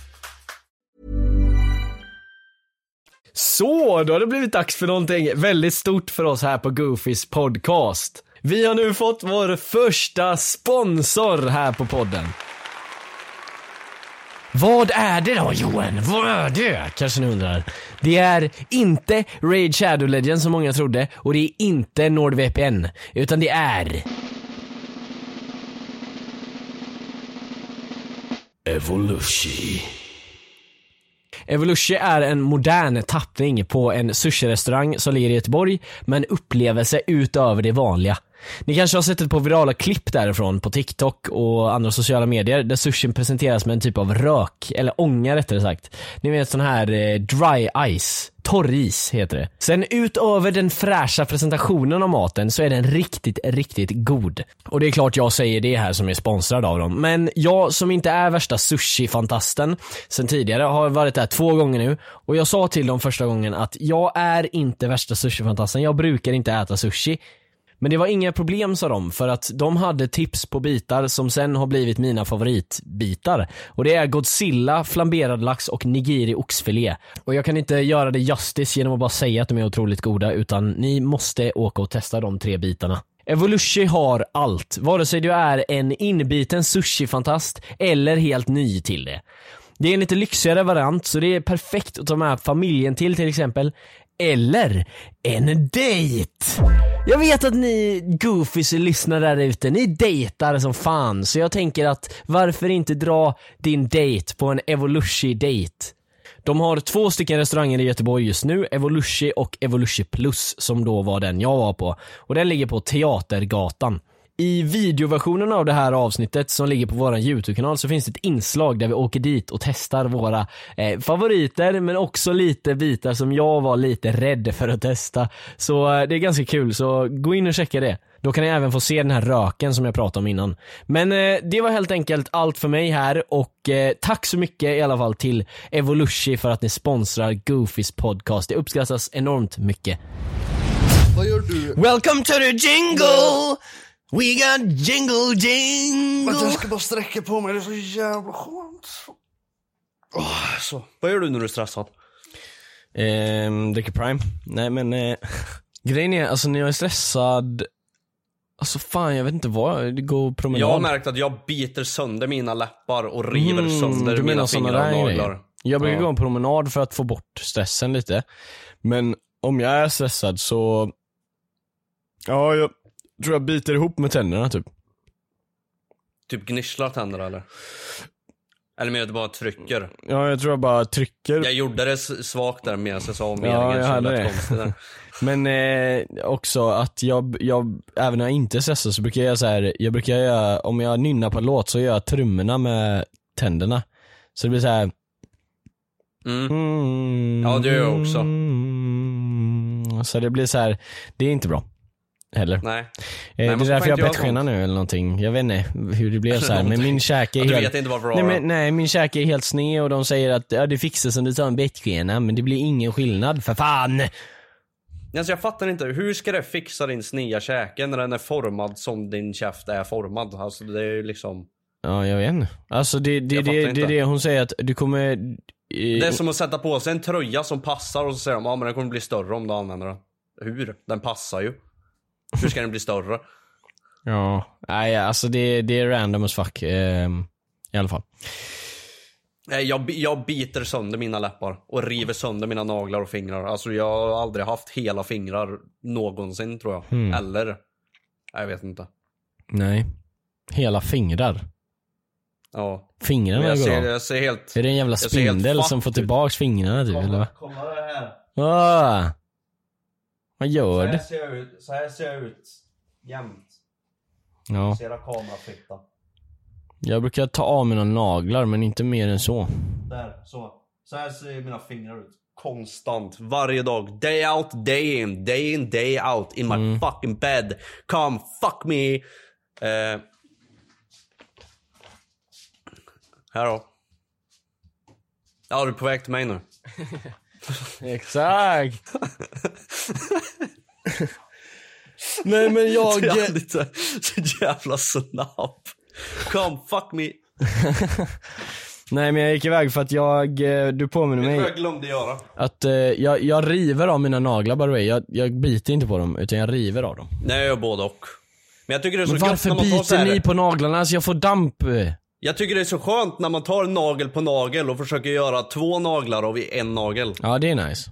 Så, då har det blivit dags för någonting väldigt stort för oss här på Goofys podcast. Vi har nu fått vår första sponsor här på podden. Vad är det då Johan? Vad är det? Kanske ni undrar. Det är inte Raid Shadow Legends som många trodde och det är inte NordVPN. Utan det är... Evolution. Evolution är en modern tappning på en sushi-restaurang som ligger i Göteborg med en upplevelse utöver det vanliga. Ni kanske har sett ett par virala klipp därifrån på TikTok och andra sociala medier där sushin presenteras med en typ av rök, eller ånga rättare sagt. Ni vet sån här eh, dry ice, torris heter det. Sen utöver den fräscha presentationen av maten så är den riktigt, riktigt god. Och det är klart jag säger det här som är sponsrad av dem. Men jag som inte är värsta sushi-fantasten sen tidigare har varit där två gånger nu och jag sa till dem första gången att jag är inte värsta sushi-fantasten, jag brukar inte äta sushi. Men det var inga problem sa de, för att de hade tips på bitar som sen har blivit mina favoritbitar. Och det är Godzilla, flamberad lax och nigiri oxfilé. Och jag kan inte göra det justice genom att bara säga att de är otroligt goda, utan ni måste åka och testa de tre bitarna. Evolution har allt, vare sig du är en inbiten sushi-fantast eller helt ny till det. Det är en lite lyxigare variant, så det är perfekt att ta med familjen till till exempel. Eller en dejt! Jag vet att ni goofies lyssnar där ute, ni dejtar som fan, så jag tänker att varför inte dra din dejt på en Evolushi-dejt? De har två stycken restauranger i Göteborg just nu, Evolution och Evolution plus som då var den jag var på. Och den ligger på Teatergatan. I videoversionen av det här avsnittet som ligger på vår YouTube-kanal så finns det ett inslag där vi åker dit och testar våra eh, favoriter men också lite bitar som jag var lite rädd för att testa. Så eh, det är ganska kul, så gå in och checka det. Då kan ni även få se den här röken som jag pratade om innan. Men eh, det var helt enkelt allt för mig här och eh, tack så mycket i alla fall till Evolution för att ni sponsrar Goofys podcast. Det uppskattas enormt mycket. Vad gör du? Welcome to the jingle! We got jingle jingle! Vänta, jag ska bara sträcka på mig, det är så jävla skönt. Åh, så. Vad gör du när du är stressad? Ehm, dricker Prime. Nej men, eh, grejen är, alltså när jag är stressad, alltså fan jag vet inte vad, det går promenad. Jag har märkt att jag biter sönder mina läppar och river Mm, sönder du menar mina såna fingrar och där naglar. Jag brukar Ja. gå en promenad för att få bort stressen lite. Men om jag är stressad så, ja jag tror jag biter ihop med tänderna typ. Typ gnisslar tänderna eller? Eller mer att du bara trycker? Ja jag tror jag bara trycker. Jag gjorde det svagt där medan jag sa meningen Ja, jag hade det. Men eh, också att jag, jag, även när jag inte är stressad så brukar jag så här, jag brukar göra, om jag nynnar på en låt så gör jag trummorna med tänderna. Så det blir så här. Mm. Mm, Ja, det gör jag också. Så det blir så här, det är inte bra. Heller. Nej. Eh, Nej, det är därför jag har bettskena nu eller någonting. Jag vet inte hur det blev så här. men min käke är Ja, du helt... vet inte varför nej, men, nej, min käke är helt sned och de säger att ja, det fixas om du tar en bettskena, men det blir ingen skillnad, för fan! Alltså jag fattar inte, hur ska det fixa din sneda käke när den är formad som din käft är formad? Alltså det är ju liksom... Ja, jag vet inte. Alltså det, det, det, det, det är det hon säger att du kommer... eh, Det är som att sätta på sig en tröja som passar och så säger de ja men den kommer bli större om du använder den. Hur? Den passar ju. Hur ska den bli större? Ja, nej alltså det, det är random as fuck. ehm, I alla fall. Nej, jag, jag biter sönder mina läppar och river sönder mina naglar och fingrar. Alltså jag har aldrig haft hela fingrar någonsin tror jag. Hmm. Eller? Jag vet inte. Nej. Hela fingrar. Ja. Fingrarna jag, går ser, av. jag ser helt... Är det en jävla spindel som får tillbaks fingrarna typ, eller vad? Kolla det här. Ah. Vad gör du? ser jag ut, så här ser jag ut jämt. Ja. Ser jag kamerafitta. Jag brukar ta av mina naglar men inte mer än så. Där, så. Så här ser mina fingrar ut. Konstant, varje dag. Day out, day in, day in, day out. In my fucking bed. Come fuck me. Eh. Här då. Ja, du är på väg till mig nu. Exakt! Nej men jag... Du är lite så jävla snabb. Come fuck me. Nej men jag gick iväg för att jag, eh, du påminner mig jag glömde göra? att eh, jag, jag river av mina naglar by the way. Jag, jag biter inte på dem utan jag river av dem. Nej, jag gör både och. Men jag tycker det är så Men gött varför när man tar så biter här- ni på naglarna så jag får damp? Jag tycker det är så skönt när man tar nagel på nagel och försöker göra två naglar av en nagel. Ja det är nice.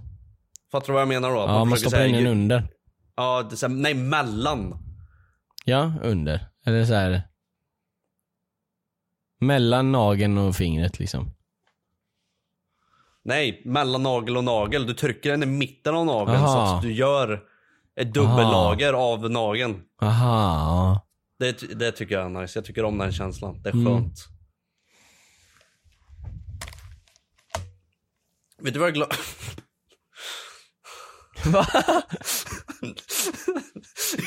Fattar du vad jag menar då? Att Ja man försöker stoppar in den under. Ja, det är så här, nej mellan. Ja, under. Eller så här. Mellan nageln och fingret liksom. Nej, mellan nagel och nagel. Du trycker den i mitten av nageln Aha. så att du gör ett dubbellager av nageln. Aha. Det, det tycker jag är nice. Jag tycker om den känslan. Det är Mm. skönt. Vet du vad jag glömde? Va?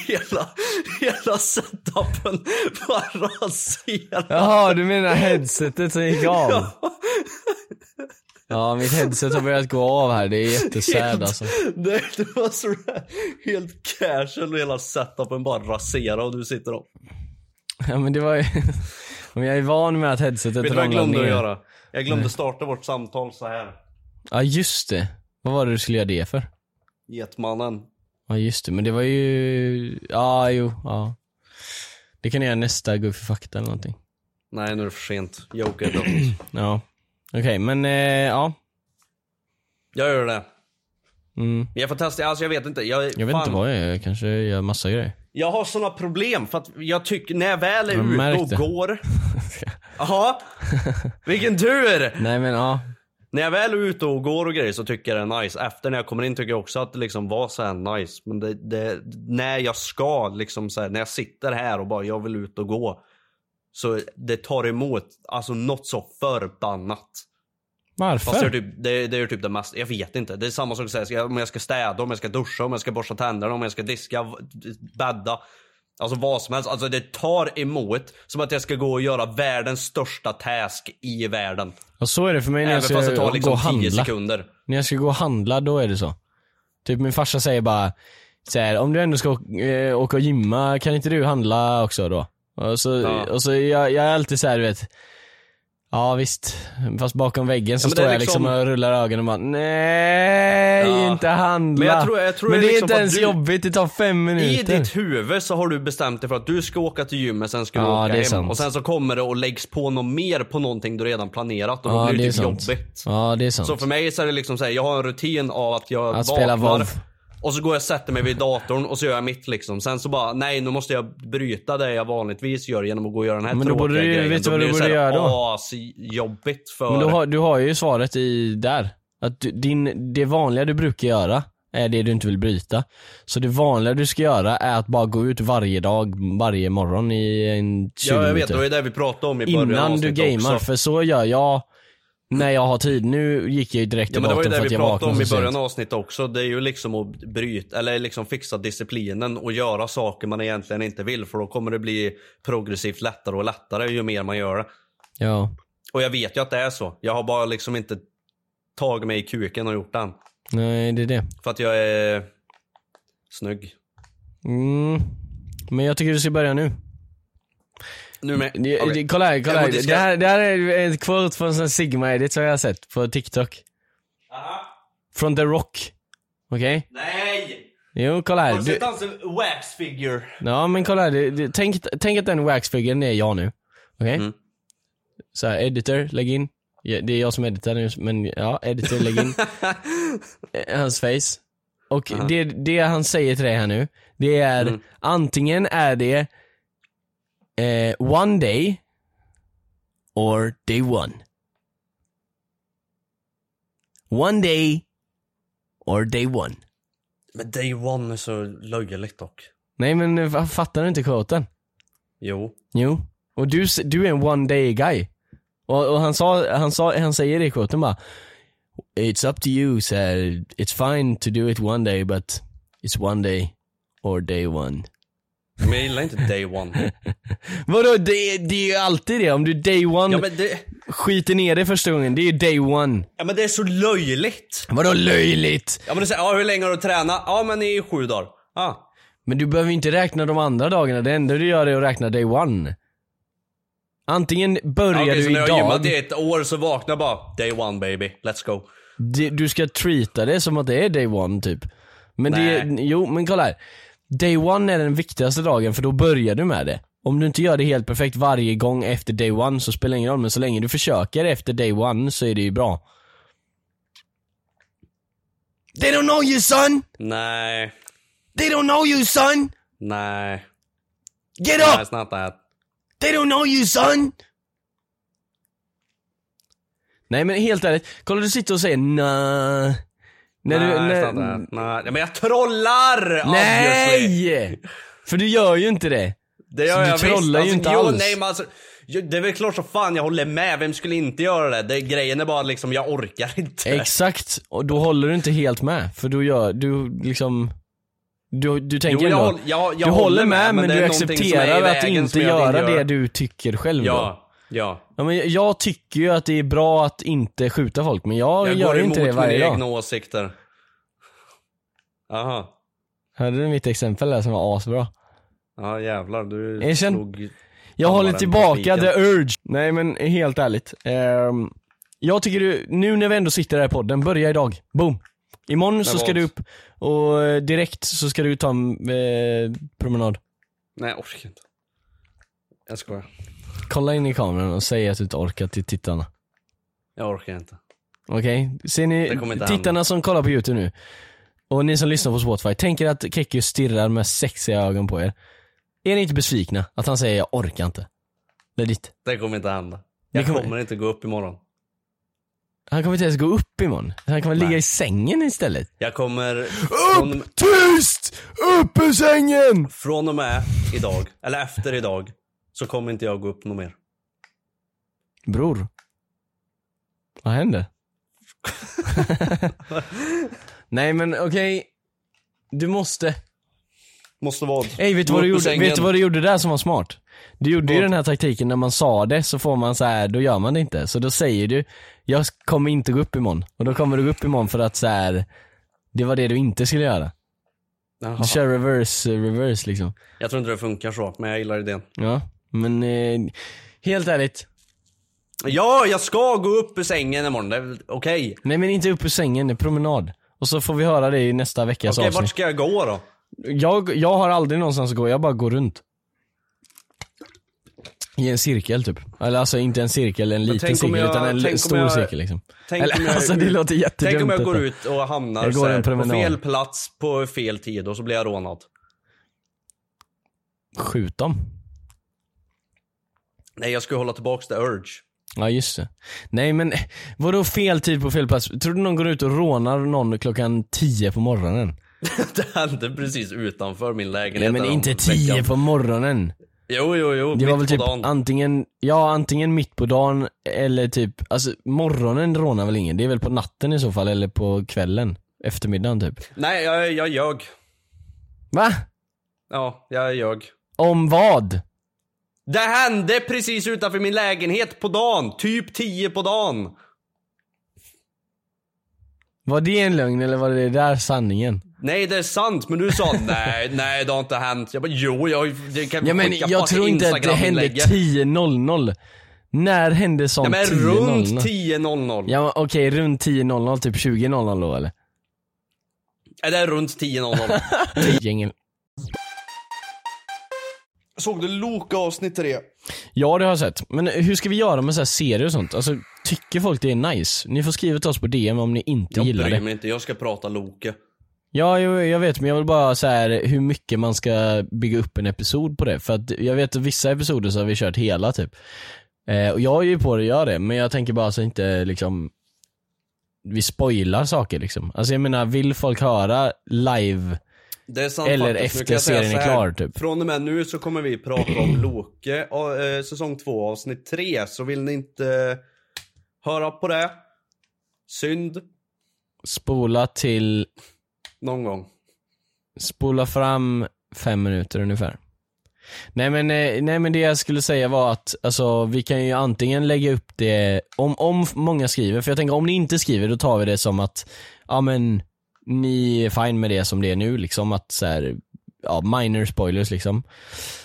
hela, hela setupen bara raserad. Jaha, du menar headsetet som gick av? Ja, mitt headset har börjat gå av här. Det är jättesad alltså. Nej, det var sådär helt casual och hela setupen bara raserad och du sitter och... Ja men det var ju... Men jag är van med att headsetet Vet du vad jag ramlar glömde ner. att göra? Jag glömde starta vårt samtal så här. Ja just det. Vad var det du skulle göra det för? Getmannen. Ja just det, men det var ju... Ja, jo, ja. Det kan jag göra nästa för fakta eller någonting. Nej, nu är det för sent. Joker då. Ja. Okej, men eh, ja. Jag gör det. Mm. Jag får testa, alltså jag vet inte. Jag, Jag vet inte vad jag gör, jag kanske gör massa grejer. Jag har såna problem för att jag tycker, när jag väl är Jag ute och går. Jaha. Vilken tur! Nej men ja. När jag väl är ute och går och grejer så tycker jag det är nice. Efter när jag kommer in tycker jag också att det liksom var så nice. Men det, det, när jag ska liksom så här, när jag sitter här och bara jag vill ut och gå. Så det tar emot, alltså något så förbannat. Varför? Fast det är, typ, det, det är typ det mest, jag vet inte. Det är samma sak att säga, om jag ska städa, om jag ska duscha, om jag ska borsta tänderna, om jag ska diska, bädda. Alltså vad som helst. Alltså det tar emot som att jag ska gå och göra världens största task i världen. Och så är det för mig när Även jag ska fast det tar gå liksom och 10 handla. sekunder. När jag ska gå och handla, då är det så. Typ min farsa säger bara så här, om du ändå ska äh, åka och gymma, kan inte du handla också då? Och så, Ja. och så jag, jag är alltid så här, du vet. Ja visst, fast bakom väggen så Ja, står jag liksom liksom- och rullar ögonen och bara nej, Ja. inte handla. Men jag tror- jag tror Men det är liksom inte ens du- jobbigt, det tar fem I minuter. ditt huvud så har du bestämt dig för att du ska åka till gymmet, sen ska du Ja, åka hem. sant. Och sen så kommer det och läggs på något mer på någonting du redan planerat och då Ja, blir det, typ sant. jobbigt. Ja det är sant. Så för mig så är det liksom så här, jag har en rutin av att jag Att spela vaknar WoW. Och så går jag och sätter mig vid datorn och så gör jag mitt liksom. Sen så bara, nej nu måste jag bryta det jag vanligtvis gör genom att gå och göra den här Men då tråkiga borde du- grejen. vet du vad du borde göra då? asjobbigt för... Men du har, du har ju svaret i där. Att du, din, det vanliga du brukar göra är det du inte vill bryta. Så det vanliga du ska göra är att bara gå ut varje dag, varje morgon i en 20 Ja jag vet, det var ju det vi pratade om i början Innan du gamear, också. för så gör jag när jag har tid. Nu gick jag ju direkt Ja till men det var ju det vi pratade om i början av avsnittet också. Det är ju liksom att bryta, eller liksom fixa disciplinen och göra saker man egentligen inte vill. För då kommer det bli progressivt lättare och lättare ju mer man gör det. Ja. Och jag vet ju att det är så. Jag har bara liksom inte tagit mig i kuken och gjort den. Nej, det är det. För att jag är snygg. Mm. Men jag tycker du ska börja nu. Nu med. Det, det, kolla här, kolla här. det här. Det här är ett quote från en Sigma-edit som jag har sett på TikTok. Från The Rock. Okej? Nej! Jo, kolla här. Har du Du, sett hans wax figure? ja men kolla här. Det, det, tänk, tänk att den waxfiguren är jag nu. Okej? Mm. Så här, editor, lägg in. Ja, det är jag som editar nu, men ja, editor, lägg in. Eh, Hans face. Och det, det han säger till dig här nu, det är Mm. antingen är det eh, one day or day one. One day or day one. Men day one är så löjligt dock. Nej men eh, fattar du inte quoten? Jo. Jo. Och du, du är en one day guy. Och, och han sa, han sa, han säger det i quoten bara It's up to you, så it's fine to do it one day but it's one day or day one. Men jag gillar inte day one. Vadå, det, det är ju alltid det. Om du day one Ja men det, skiter ner dig första gången, det är ju day one. ja, men det är så löjligt. Vadå löjligt? Ja men det säger, ja hur länge har du tränat? Ja men i sju dagar. Ja. Men du behöver inte räkna de andra dagarna, det enda du gör är att räkna day one. Antingen börjar Okej, så du när jag har idag, gymmat i ett år så vaknar bara, day one baby, let's go. det- du ska treata det som att det är day one typ. Men det, Nej. jo men kolla här. Day one är den viktigaste dagen för då börjar du med det. Om du inte gör det helt perfekt varje gång efter day one så spelar det ingen roll, men så länge du försöker efter day one så är det ju bra. They don't know you son! Nej, They don't know you son! nej. Get up! it's not that. They don't know you son! Nej men helt ärligt, kolla du sitter och säger nej. När nej, du, när. Nej, Ja, men jag trollar! obviously. nej! För du gör ju inte det. Det gör Så du jag trollar visst. ju inte jo, alls. Nej, men alltså, det är väl klart så fan jag håller med, vem skulle inte göra det? det grejen är bara liksom, jag orkar inte. Exakt, och då håller du inte helt med. För då gör du liksom du, du tänker Jo, jag ändå, håll- jag- jag du håller med, med, men, men du accepterar att inte jag göra det du tycker själv då. Ja, ja. Men jag tycker ju att det är bra att inte skjuta folk, men jag, Jag gör går emot inte det mina varje dag. egna åsikter. Aha. Hörde du mitt exempel där som var asbra? Ja jävlar, du Erkänn. slog... Jag håller tillbaka the urge. Nej men helt ärligt. Ehm, jag tycker du, nu när vi ändå sitter här i podden, börja idag. Boom. Imorgon så ska vad? du upp och eh, direkt så ska du ta en eh, promenad. Nej jag orkar inte. Jag skojar. Kolla in i kameran och säg att du inte orkar till tittarna. Jag orkar inte. Okej? Ser ni, tittarna hända. som kollar på youtube nu, och ni som lyssnar på Spotify, tänker att Kekki stirrar med sexiga ögon på er. Är ni inte besvikna att han säger jag orkar inte? Det är ditt. Det kommer inte hända. Jag kommer- kommer inte gå upp imorgon. Han kommer inte ens gå upp imorgon. Han kommer ligga i sängen istället. Jag kommer Upp! Tyst! Upp ur sängen! från och med idag, eller efter idag, så kommer inte jag gå upp något mer. Bror. Vad händer? Nej men okej. Du måste. Måste vad? Ey vet du vad du gjorde, vet vad du gjorde där som var smart? Du gjorde ju Vad? den här taktiken när man sa det så får man så här, då gör man det inte. Så då säger du, jag kommer inte gå upp imorgon. Och då kommer du gå upp imorgon för att så här. det var det du inte skulle göra. Jaha. Du kör reverse, reverse liksom. Jag tror inte det funkar så, men jag gillar idén. Ja, men eh, helt ärligt. Ja, jag ska gå upp ur sängen imorgon, det är väl okej. Nej men inte upp ur sängen, det är promenad. Och så får vi höra det i nästa veckas Okej, avsnitt. vart ska jag gå då? Jag, jag har aldrig någonstans att gå, jag bara går runt. I en cirkel typ. Eller alltså inte en cirkel, en liten tänk om cirkel jag- utan en tänk om stor jag- cirkel liksom. Tänk Eller om jag, alltså det låter jättedumt. Tänk om jag går detta. ut och hamnar Jag går så här, en på promenad. fel plats på fel tid och så blir jag rånad. Skjut dem. Nej, jag ska hålla tillbaks the urge. Ja just det. Nej men vadå fel tid på fel plats? Tror du någon går ut och rånar någon klockan 10 på morgonen? det hände precis utanför min lägenhet. Nej men inte 10 veckan. på morgonen. Jo, jo, jo. Det mitt var väl på typ dagen. antingen, ja antingen mitt på dagen eller typ, alltså morgonen rånar väl ingen? Det är väl på natten i så fall eller på kvällen? Eftermiddagen typ. Nej, jag, jag ljög. Va? Ja, jag ljög. Om vad? Det hände precis utanför min lägenhet på dagen. Typ 10 på dagen. Var det en lögn eller var det där sanningen? Nej, det är sant, men du sa nej, nej, det har inte hänt. Jag bara, jo, jag det kan Ja men jag tror inte att det hände Instagram-inlägget. 10.00. När hände sånt men 10.00? runt 10.00. Ja men okej, runt 10.00, typ 20.00 då eller? Är det är runt 10.00? Gängel. Såg du Loka avsnitt 3? Ja det har jag sett. Men hur ska vi göra med så här serier och sånt? Alltså, tycker folk det är nice? Ni får skriva till oss på DM om ni inte Jag gillar bryr det. mig inte, jag ska prata Loke. Ja, jag, jag vet, men jag vill bara så här hur mycket man ska bygga upp en episod på det. För att jag vet att vissa episoder så har vi kört hela typ. Eh, och jag är ju på det att göra det, men jag tänker bara så inte liksom vi spoilar saker liksom. Alltså jag menar, vill folk höra live Det är sant eller faktiskt. Efter serien är klar typ? Från och med nu så kommer vi prata om Loke, eh, säsong 2 avsnitt 3. Så vill ni inte höra på det Synd. Spola till, Någon gång. spola fram fem minuter ungefär. Nej men, eh, nej men det jag skulle säga var att, alltså vi kan ju antingen lägga upp det, om, om många skriver, för jag tänker om ni inte skriver då tar vi det som att, ja men, ni är fine med det som det är nu liksom, att så här, ja minor spoilers liksom.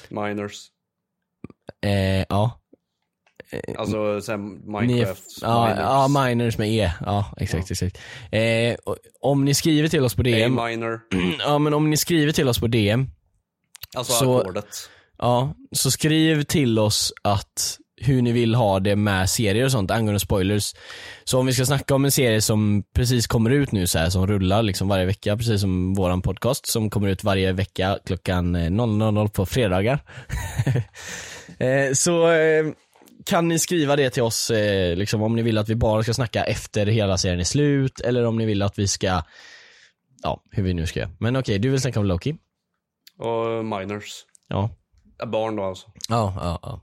Miners. Eh, ja. Alltså sen Ni är, Minecraft. ja, miners. ja, miners med E. Ja, exakt, exakt. Eh, om ni skriver till oss på DM, A-minor. ja men om ni skriver till oss på DM, Alltså Så- ackordet. ja, så skriv till oss att hur ni vill ha det med serier och sånt angående spoilers. Så om vi ska snacka om en serie som precis kommer ut nu så här, som rullar liksom varje vecka, precis som våran podcast som kommer ut varje vecka klockan eh, 00.00 på fredagar. eh, så eh, kan ni skriva det till oss eh, liksom om ni vill att vi bara ska snacka efter hela serien är slut eller om ni vill att vi ska, ja hur vi nu ska göra. Men okej, du vill snacka om Loki? Och miners. Ja. Ja, Barn då alltså. Ja, ja, ja.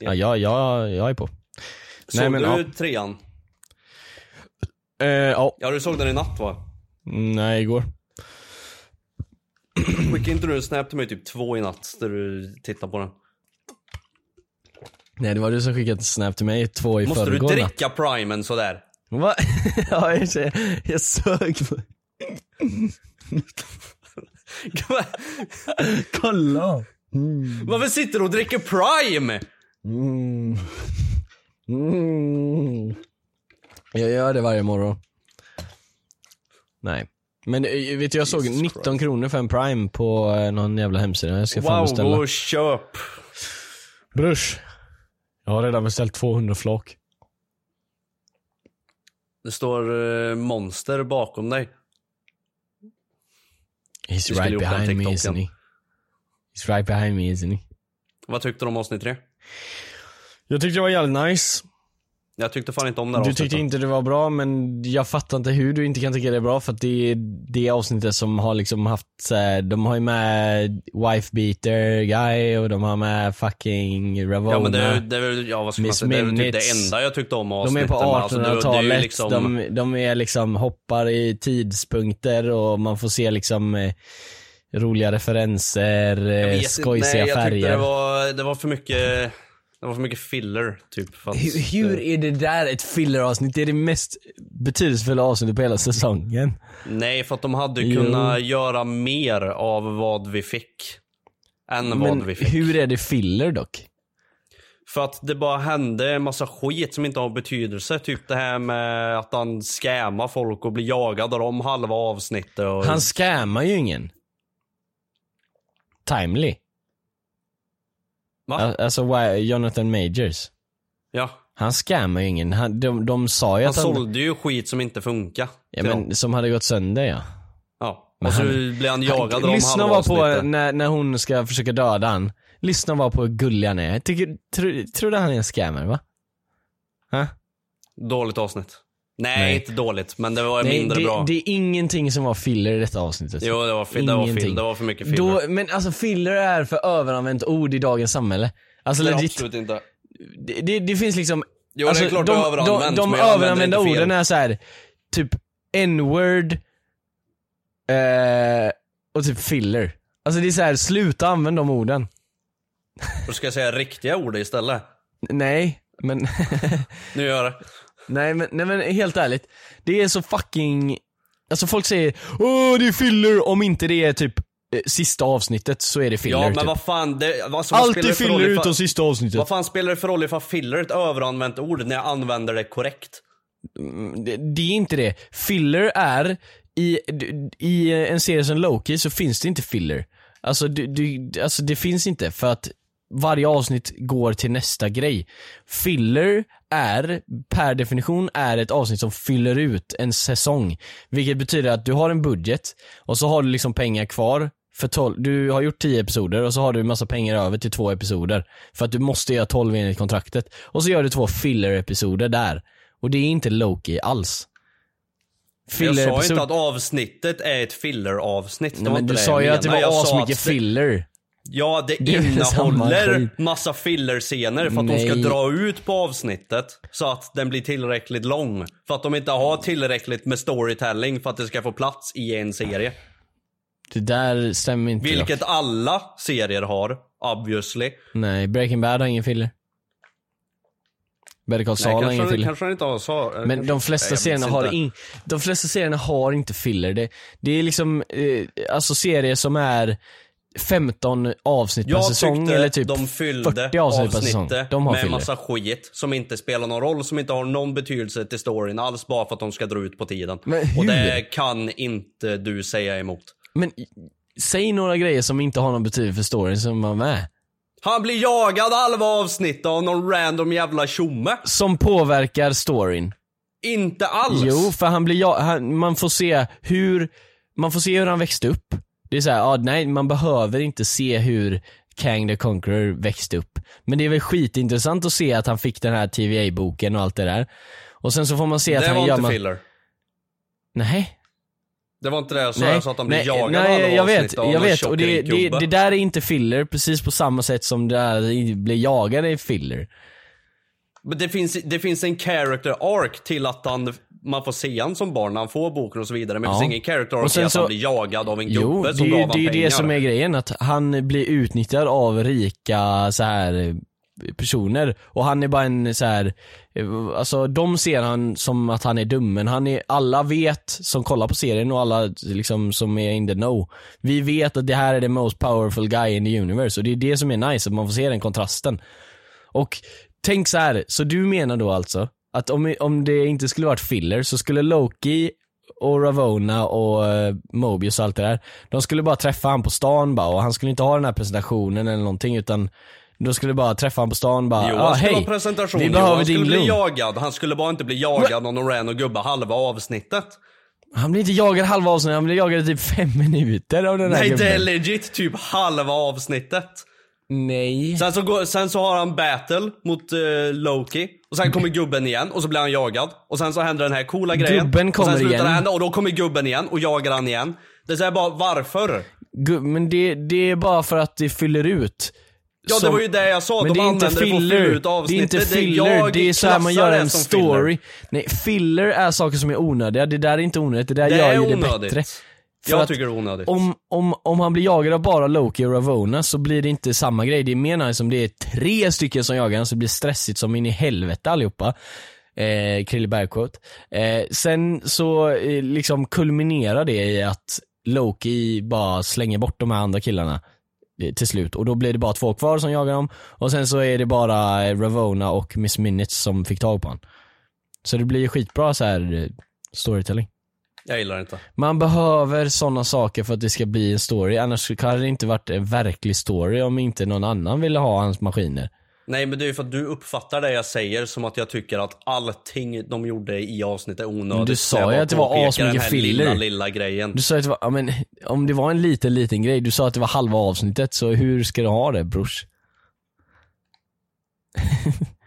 Ja, jag, jag, jag är på. Såg Nej, men, du ja. trean? Eh, ja, Ja du såg den i natt va? Mm, nej igår. Skickade inte du en snap till mig typ två i natt där du tittar på den? Nej det var du som skickade ett snap till mig, två i Måste du förrgår natt. dricka primen sådär? Va? ja, jag, jag, jag sög. Kolla! Varför sitter du och dricker prime? Mm. Mm. Jag gör det varje morgon. Nej. Men eh, vet du, jag såg 19 kronor för en prime på eh, någon jävla hemsida. Jag ska fan Wow, beställa. gå och köp. Brors. Jag har redan beställt 200 flak. Det står eh, monster bakom dig. He's right behind me isn't he? He's right behind me isn't he? Vad tyckte du om avsnitt tre? Jag tyckte det var jävligt nice. Jag tyckte fan inte om det här Du avsnittet. tyckte inte det var bra men jag fattar inte hur du inte kan tycka det är bra för att det är det avsnittet som har liksom haft så här, de har ju med wife beater guy och de har med fucking Ravona. Ja men det, är- det är ja vad ska man Miss säga, det är typ Minutes. det enda jag tyckte om de är på men alltså, det- det är ju 1800-talet, liksom- de, de är liksom hoppar i tidspunkter och man får se liksom eh, roliga referenser, eh, vet skojsiga Nej, jag färger. det var, det var för mycket, det var för mycket filler typ. Att, Hur, hur är det där ett filleravsnitt? Det är det mest betydelsefulla avsnittet på hela säsongen. Nej, för att de hade Jo. kunnat göra mer av vad vi fick. Än vad Men vi fick. hur är det filler dock? För att det bara hände en massa skit som inte har betydelse. Typ det här med att han scammar folk och blir jagad av dem halva avsnittet. Och... Han scammar ju ingen. Timely. Va? Al- Alltså Jonathan Majors. Ja. Han scammar ju ingen. Han, de, de sa ju Han att han... sålde ju skit som inte funkar. Ja men dem. som hade gått sönder ja. Ja. Men Och så han- blir han jagad av dem Lyssna bara på avsnittet. när, när hon ska försöka döda han. Lyssna bara på hur gullig han är. Tycker, tro, tror du han är en scammer va? Ha? Dåligt avsnitt. Nej, Nej. inte dåligt, men det var Nej, mindre det, bra. det är ingenting som var filler i detta avsnittet. Jo, det var, fi- det var, fil, det var för mycket filler. Då, men alltså filler är för överanvänt ord i dagens samhälle. Alltså det legit, absolut inte. det, det, det finns liksom Jo, det är alltså, klart de, det är överanvänt, de, de använder överanvända orden är så här typ n-word eh, och typ filler. Alltså det är så här, sluta använda de orden. Då ska jag säga riktiga ord istället. Nej, men Nu gör jag det. Nej men, nej men helt ärligt. Det är så fucking, alltså folk säger åh det är filler om inte det är typ eh, sista avsnittet så är det filler Ja, men typ. vad fan. Det, vad, som spelar Alltid det filler utom sista avsnittet. Vad fan spelar det för roll ifall filler är ett överanvänt ord när jag använder det korrekt? det, det är inte det. Filler är, i, i en serie som Loki så finns det inte filler. Alltså, du, du, alltså det finns inte för att varje avsnitt går till nästa grej. Filler är, per definition, är ett avsnitt som fyller ut en säsong. Vilket betyder att du har en budget och så har du liksom pengar kvar för 12, du har gjort 10 episoder och så har du massa pengar över till två episoder. För att du måste göra 12 enligt kontraktet. Och så gör du två filler-episoder där. Och det är inte Loki alls. Jag sa inte att avsnittet är ett filler-avsnitt. Nej, men du sa ju att det var asmycket att filler. Ja, det, Det innehåller massa fillerscener för att de Nej. ska dra ut på avsnittet så att den blir tillräckligt lång. För att de inte har tillräckligt med storytelling för att det ska få plats i en serie. Det där stämmer inte. Vilket dock. alla serier har, obviously. Nej, Breaking Bad har ingen filler. Better Call Saul har ingen filler. kanske inte har så. Men kanske- de flesta Nej, serierna har inte. in, de flesta serierna har inte filler. Det, det är liksom, eh, alltså serier som är 15 avsnitt per Jag säsong tyckte eller typ de fyllde 40 avsnitt per säsong. De har med massa skit som inte spelar någon roll, som inte har någon betydelse till storyn alls bara för att de ska dra ut på tiden. Men Och hur? det kan inte du säga emot. Men säg några grejer som inte har någon betydelse för storyn som var med. Han blir jagad halva avsnittet av någon random jävla tjomme. Som påverkar storyn. Inte alls. Jo, för han blir han, man får se hur, man får se hur han växte upp. Det är så här, ja, nej man behöver inte se hur Kang the Conqueror växte upp. Men det är väl skitintressant att se att han fick den här TVA-boken och allt det där. Och sen så får man se att det han var gör inte ma- filler. Nej, Det var inte det jag sa, nej, jag sa att han nej, jagad nej, halva jag vet, jag vet. Och det, det, det där är inte filler, precis på samma sätt som det där blir jagade är filler. Men det finns, det finns en character arc till att han, man får se han som barn när han får boken och så vidare. Men det Ja. finns ingen character Och att så- han blir jagad av en Jo, gubbe det som gav han det, är ju det som är grejen, att han blir utnyttjad av rika så här personer och han är bara en så här alltså de ser han som att han är dum men han är, alla vet som kollar på serien och alla liksom som är in the know. Vi vet att det här är the most powerful guy in the universe och det är det som är nice, att man får se den kontrasten. Och tänk så här, så du menar då alltså att om, om det inte skulle varit filler så skulle Loki och Ravona och eh, Mobius och allt det där, de skulle bara träffa han på stan bara och han skulle inte ha den här presentationen eller någonting utan de skulle bara träffa han på stan bara, Jo, ah, han skulle hej, ha presentation. vi Jo, behöver han skulle din bli jagad. Han skulle bara inte bli jagad av någon random gubbe halva avsnittet. Han blir inte jagad halva avsnittet, han blir jagad i typ fem minuter av den här Nej, gubben. det är legit typ halva avsnittet. Nej. Sen så, går, sen så har han battle mot eh, Loki. Och sen kommer gubben igen och så blir han jagad. Och sen så händer den här coola grejen. Gubben och kommer sen slutar igen. det hända och då kommer gubben igen och jagar han igen. Det är så här bara, varför? Gu- Men det, det är bara för att det fyller ut. Ja, det Som- var ju det jag sa. Men De det är inte använder det för att fylla filler. Det är inte filler, det är så här man gör det en story. filler. Nej, filler är saker som är onödiga. Det där är inte onödigt, det där Det gör ju det onödigt. bättre. För Jag tycker det är onödigt. Om, om, om han blir jagad av bara Loki och Ravona så blir det inte samma grej. Det är mer nice om det är tre stycken som jagar honom så det blir stressigt som in i helvete allihopa. Eh, Krille. Eh, sen så eh, liksom kulminerar det i att Loki bara slänger bort de här andra killarna eh, till slut och då blir det bara två kvar som jagar dem och sen så är det bara eh, Ravona och Miss Minutes som fick tag på honom. Så det blir skitbra så här eh, storytelling. Jag gillar inte. Man behöver sådana saker för att det ska bli en story, annars hade det inte varit en verklig story om inte någon annan ville ha hans maskiner. Nej men det är ju för att du uppfattar det jag säger som att jag tycker att allting de gjorde i avsnittet är onödigt. Men du sa ju att det var asmycket filler. lilla, lilla grejen. Du sa att det var, ja, men om det var en liten, liten grej, du sa att det var halva avsnittet, så hur ska du ha det brors?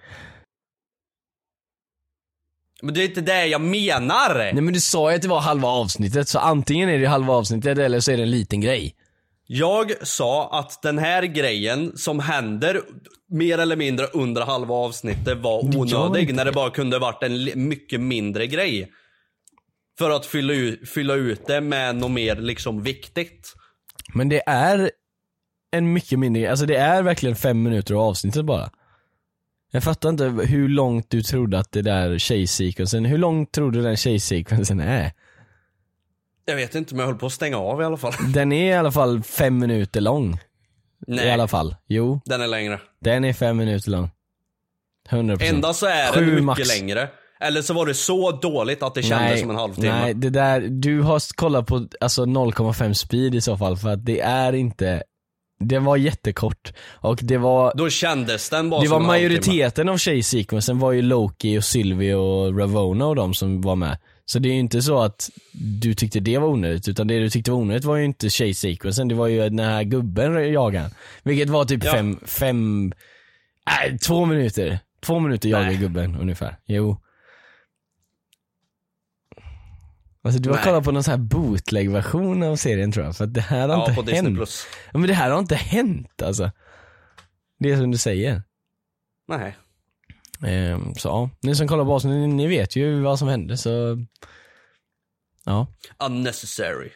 Men det är inte det jag menar! Nej men du sa ju att det var halva avsnittet, så antingen är det halva avsnittet eller så är det en liten grej. Jag sa att den här grejen som händer mer eller mindre under halva avsnittet var onödig när det bara kunde varit en mycket mindre grej. För att fylla ut, fylla ut det med något mer liksom viktigt. Men det är en mycket mindre, alltså det är verkligen fem minuter av avsnittet bara. Jag fattar inte hur långt du trodde att det där tjejsekvensen, hur långt tror du den tjejsekvensen är? Jag vet inte men jag höll på att stänga av i alla fall. Den är i alla fall fem minuter lång. Nej, I alla fall. Jo, den är längre. den är fem minuter lång. 100%. Enda så är den mycket max. längre. Eller så var det så dåligt att det kändes som en halvtimme. Nej, det där, du har kollat på alltså 0,5 speed i så fall för att det är inte, den var jättekort och det var Då kändes den bara det var majoriteten av tjejsekvensen var ju Loki och Sylvie och Ravona och de som var med. Så det är ju inte så att du tyckte det var onödigt, utan det du tyckte var onödigt var ju inte tjejsekvensen, det var ju den här gubben jagade han. Vilket var typ Ja. fem, fem, äh, två minuter. Två minuter jagar Nej. gubben ungefär. Jo. Alltså du har Nej. kollat på någon sån här bootleg-version av serien tror jag, för att det här har Ja, på inte Disney hänt. Plus. Ja, men det här har inte hänt alltså. Det är som du säger. Nej. Ehm, så ja, ni som kollar på oss, ni, ni vet ju vad som hände så Ja. Unnecessary.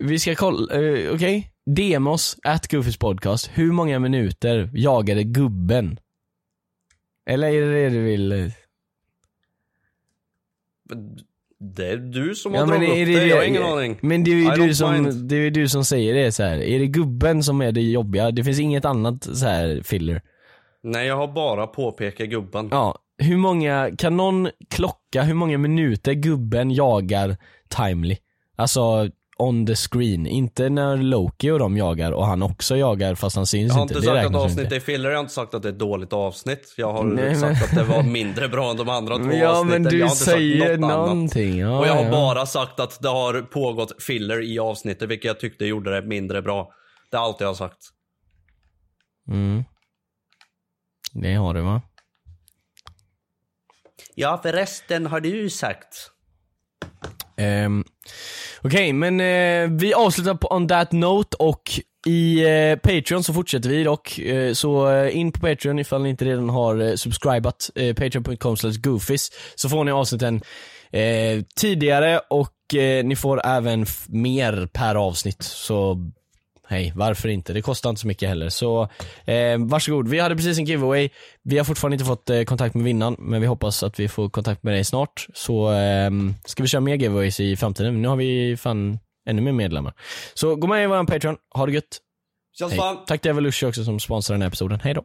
Vi ska kolla, eh, okej? Demos, at Goofys podcast. Hur många minuter jagade gubben? Eller är det det du vill? eh? Det är du som Ja, har men dragit upp det det, jag har ingen aning. Men det är ju I du som, mind. det är du som säger det så här. Är det gubben som är det jobbiga? Det finns inget annat så här filler. Nej, jag har bara påpekat gubben. Ja, hur många, kan någon klocka hur många minuter gubben jagar timely? Alltså on the screen, inte när Loki och de jagar och han också jagar fast han syns Jag har inte. inte sagt att avsnittet inte. är filler, jag har inte sagt att det är ett dåligt avsnitt. Jag har Nej, sagt men- att det var mindre bra än de andra två Ja avsnitten. men du jag har inte sagt säger något annat. någonting. Ja, Och jag har ja. bara sagt att det har pågått filler i avsnittet, vilket jag tyckte gjorde det mindre bra. Det är allt jag har sagt. Mm. Det har du va? Ja, förresten har du sagt. Um, Okej, men uh, vi avslutar på on that note och i uh, Patreon så fortsätter vi dock. Uh, så in på Patreon ifall ni inte redan har subscribat. Patreon.com goofies. Så får ni avsnitten tidigare och ni får även mer per avsnitt. Så hej, varför inte? Det kostar inte så mycket heller. Så eh, varsågod. Vi hade precis en giveaway. Vi har fortfarande inte fått eh, kontakt med vinnaren, men vi hoppas att vi får kontakt med dig snart. Så eh, ska vi köra mer giveaways i framtiden. Nu har vi fan ännu mer medlemmar. Så gå med i vår Patreon. Ha det gött. Känns. Tack till Evolution också som sponsrar den här episoden. Hej då.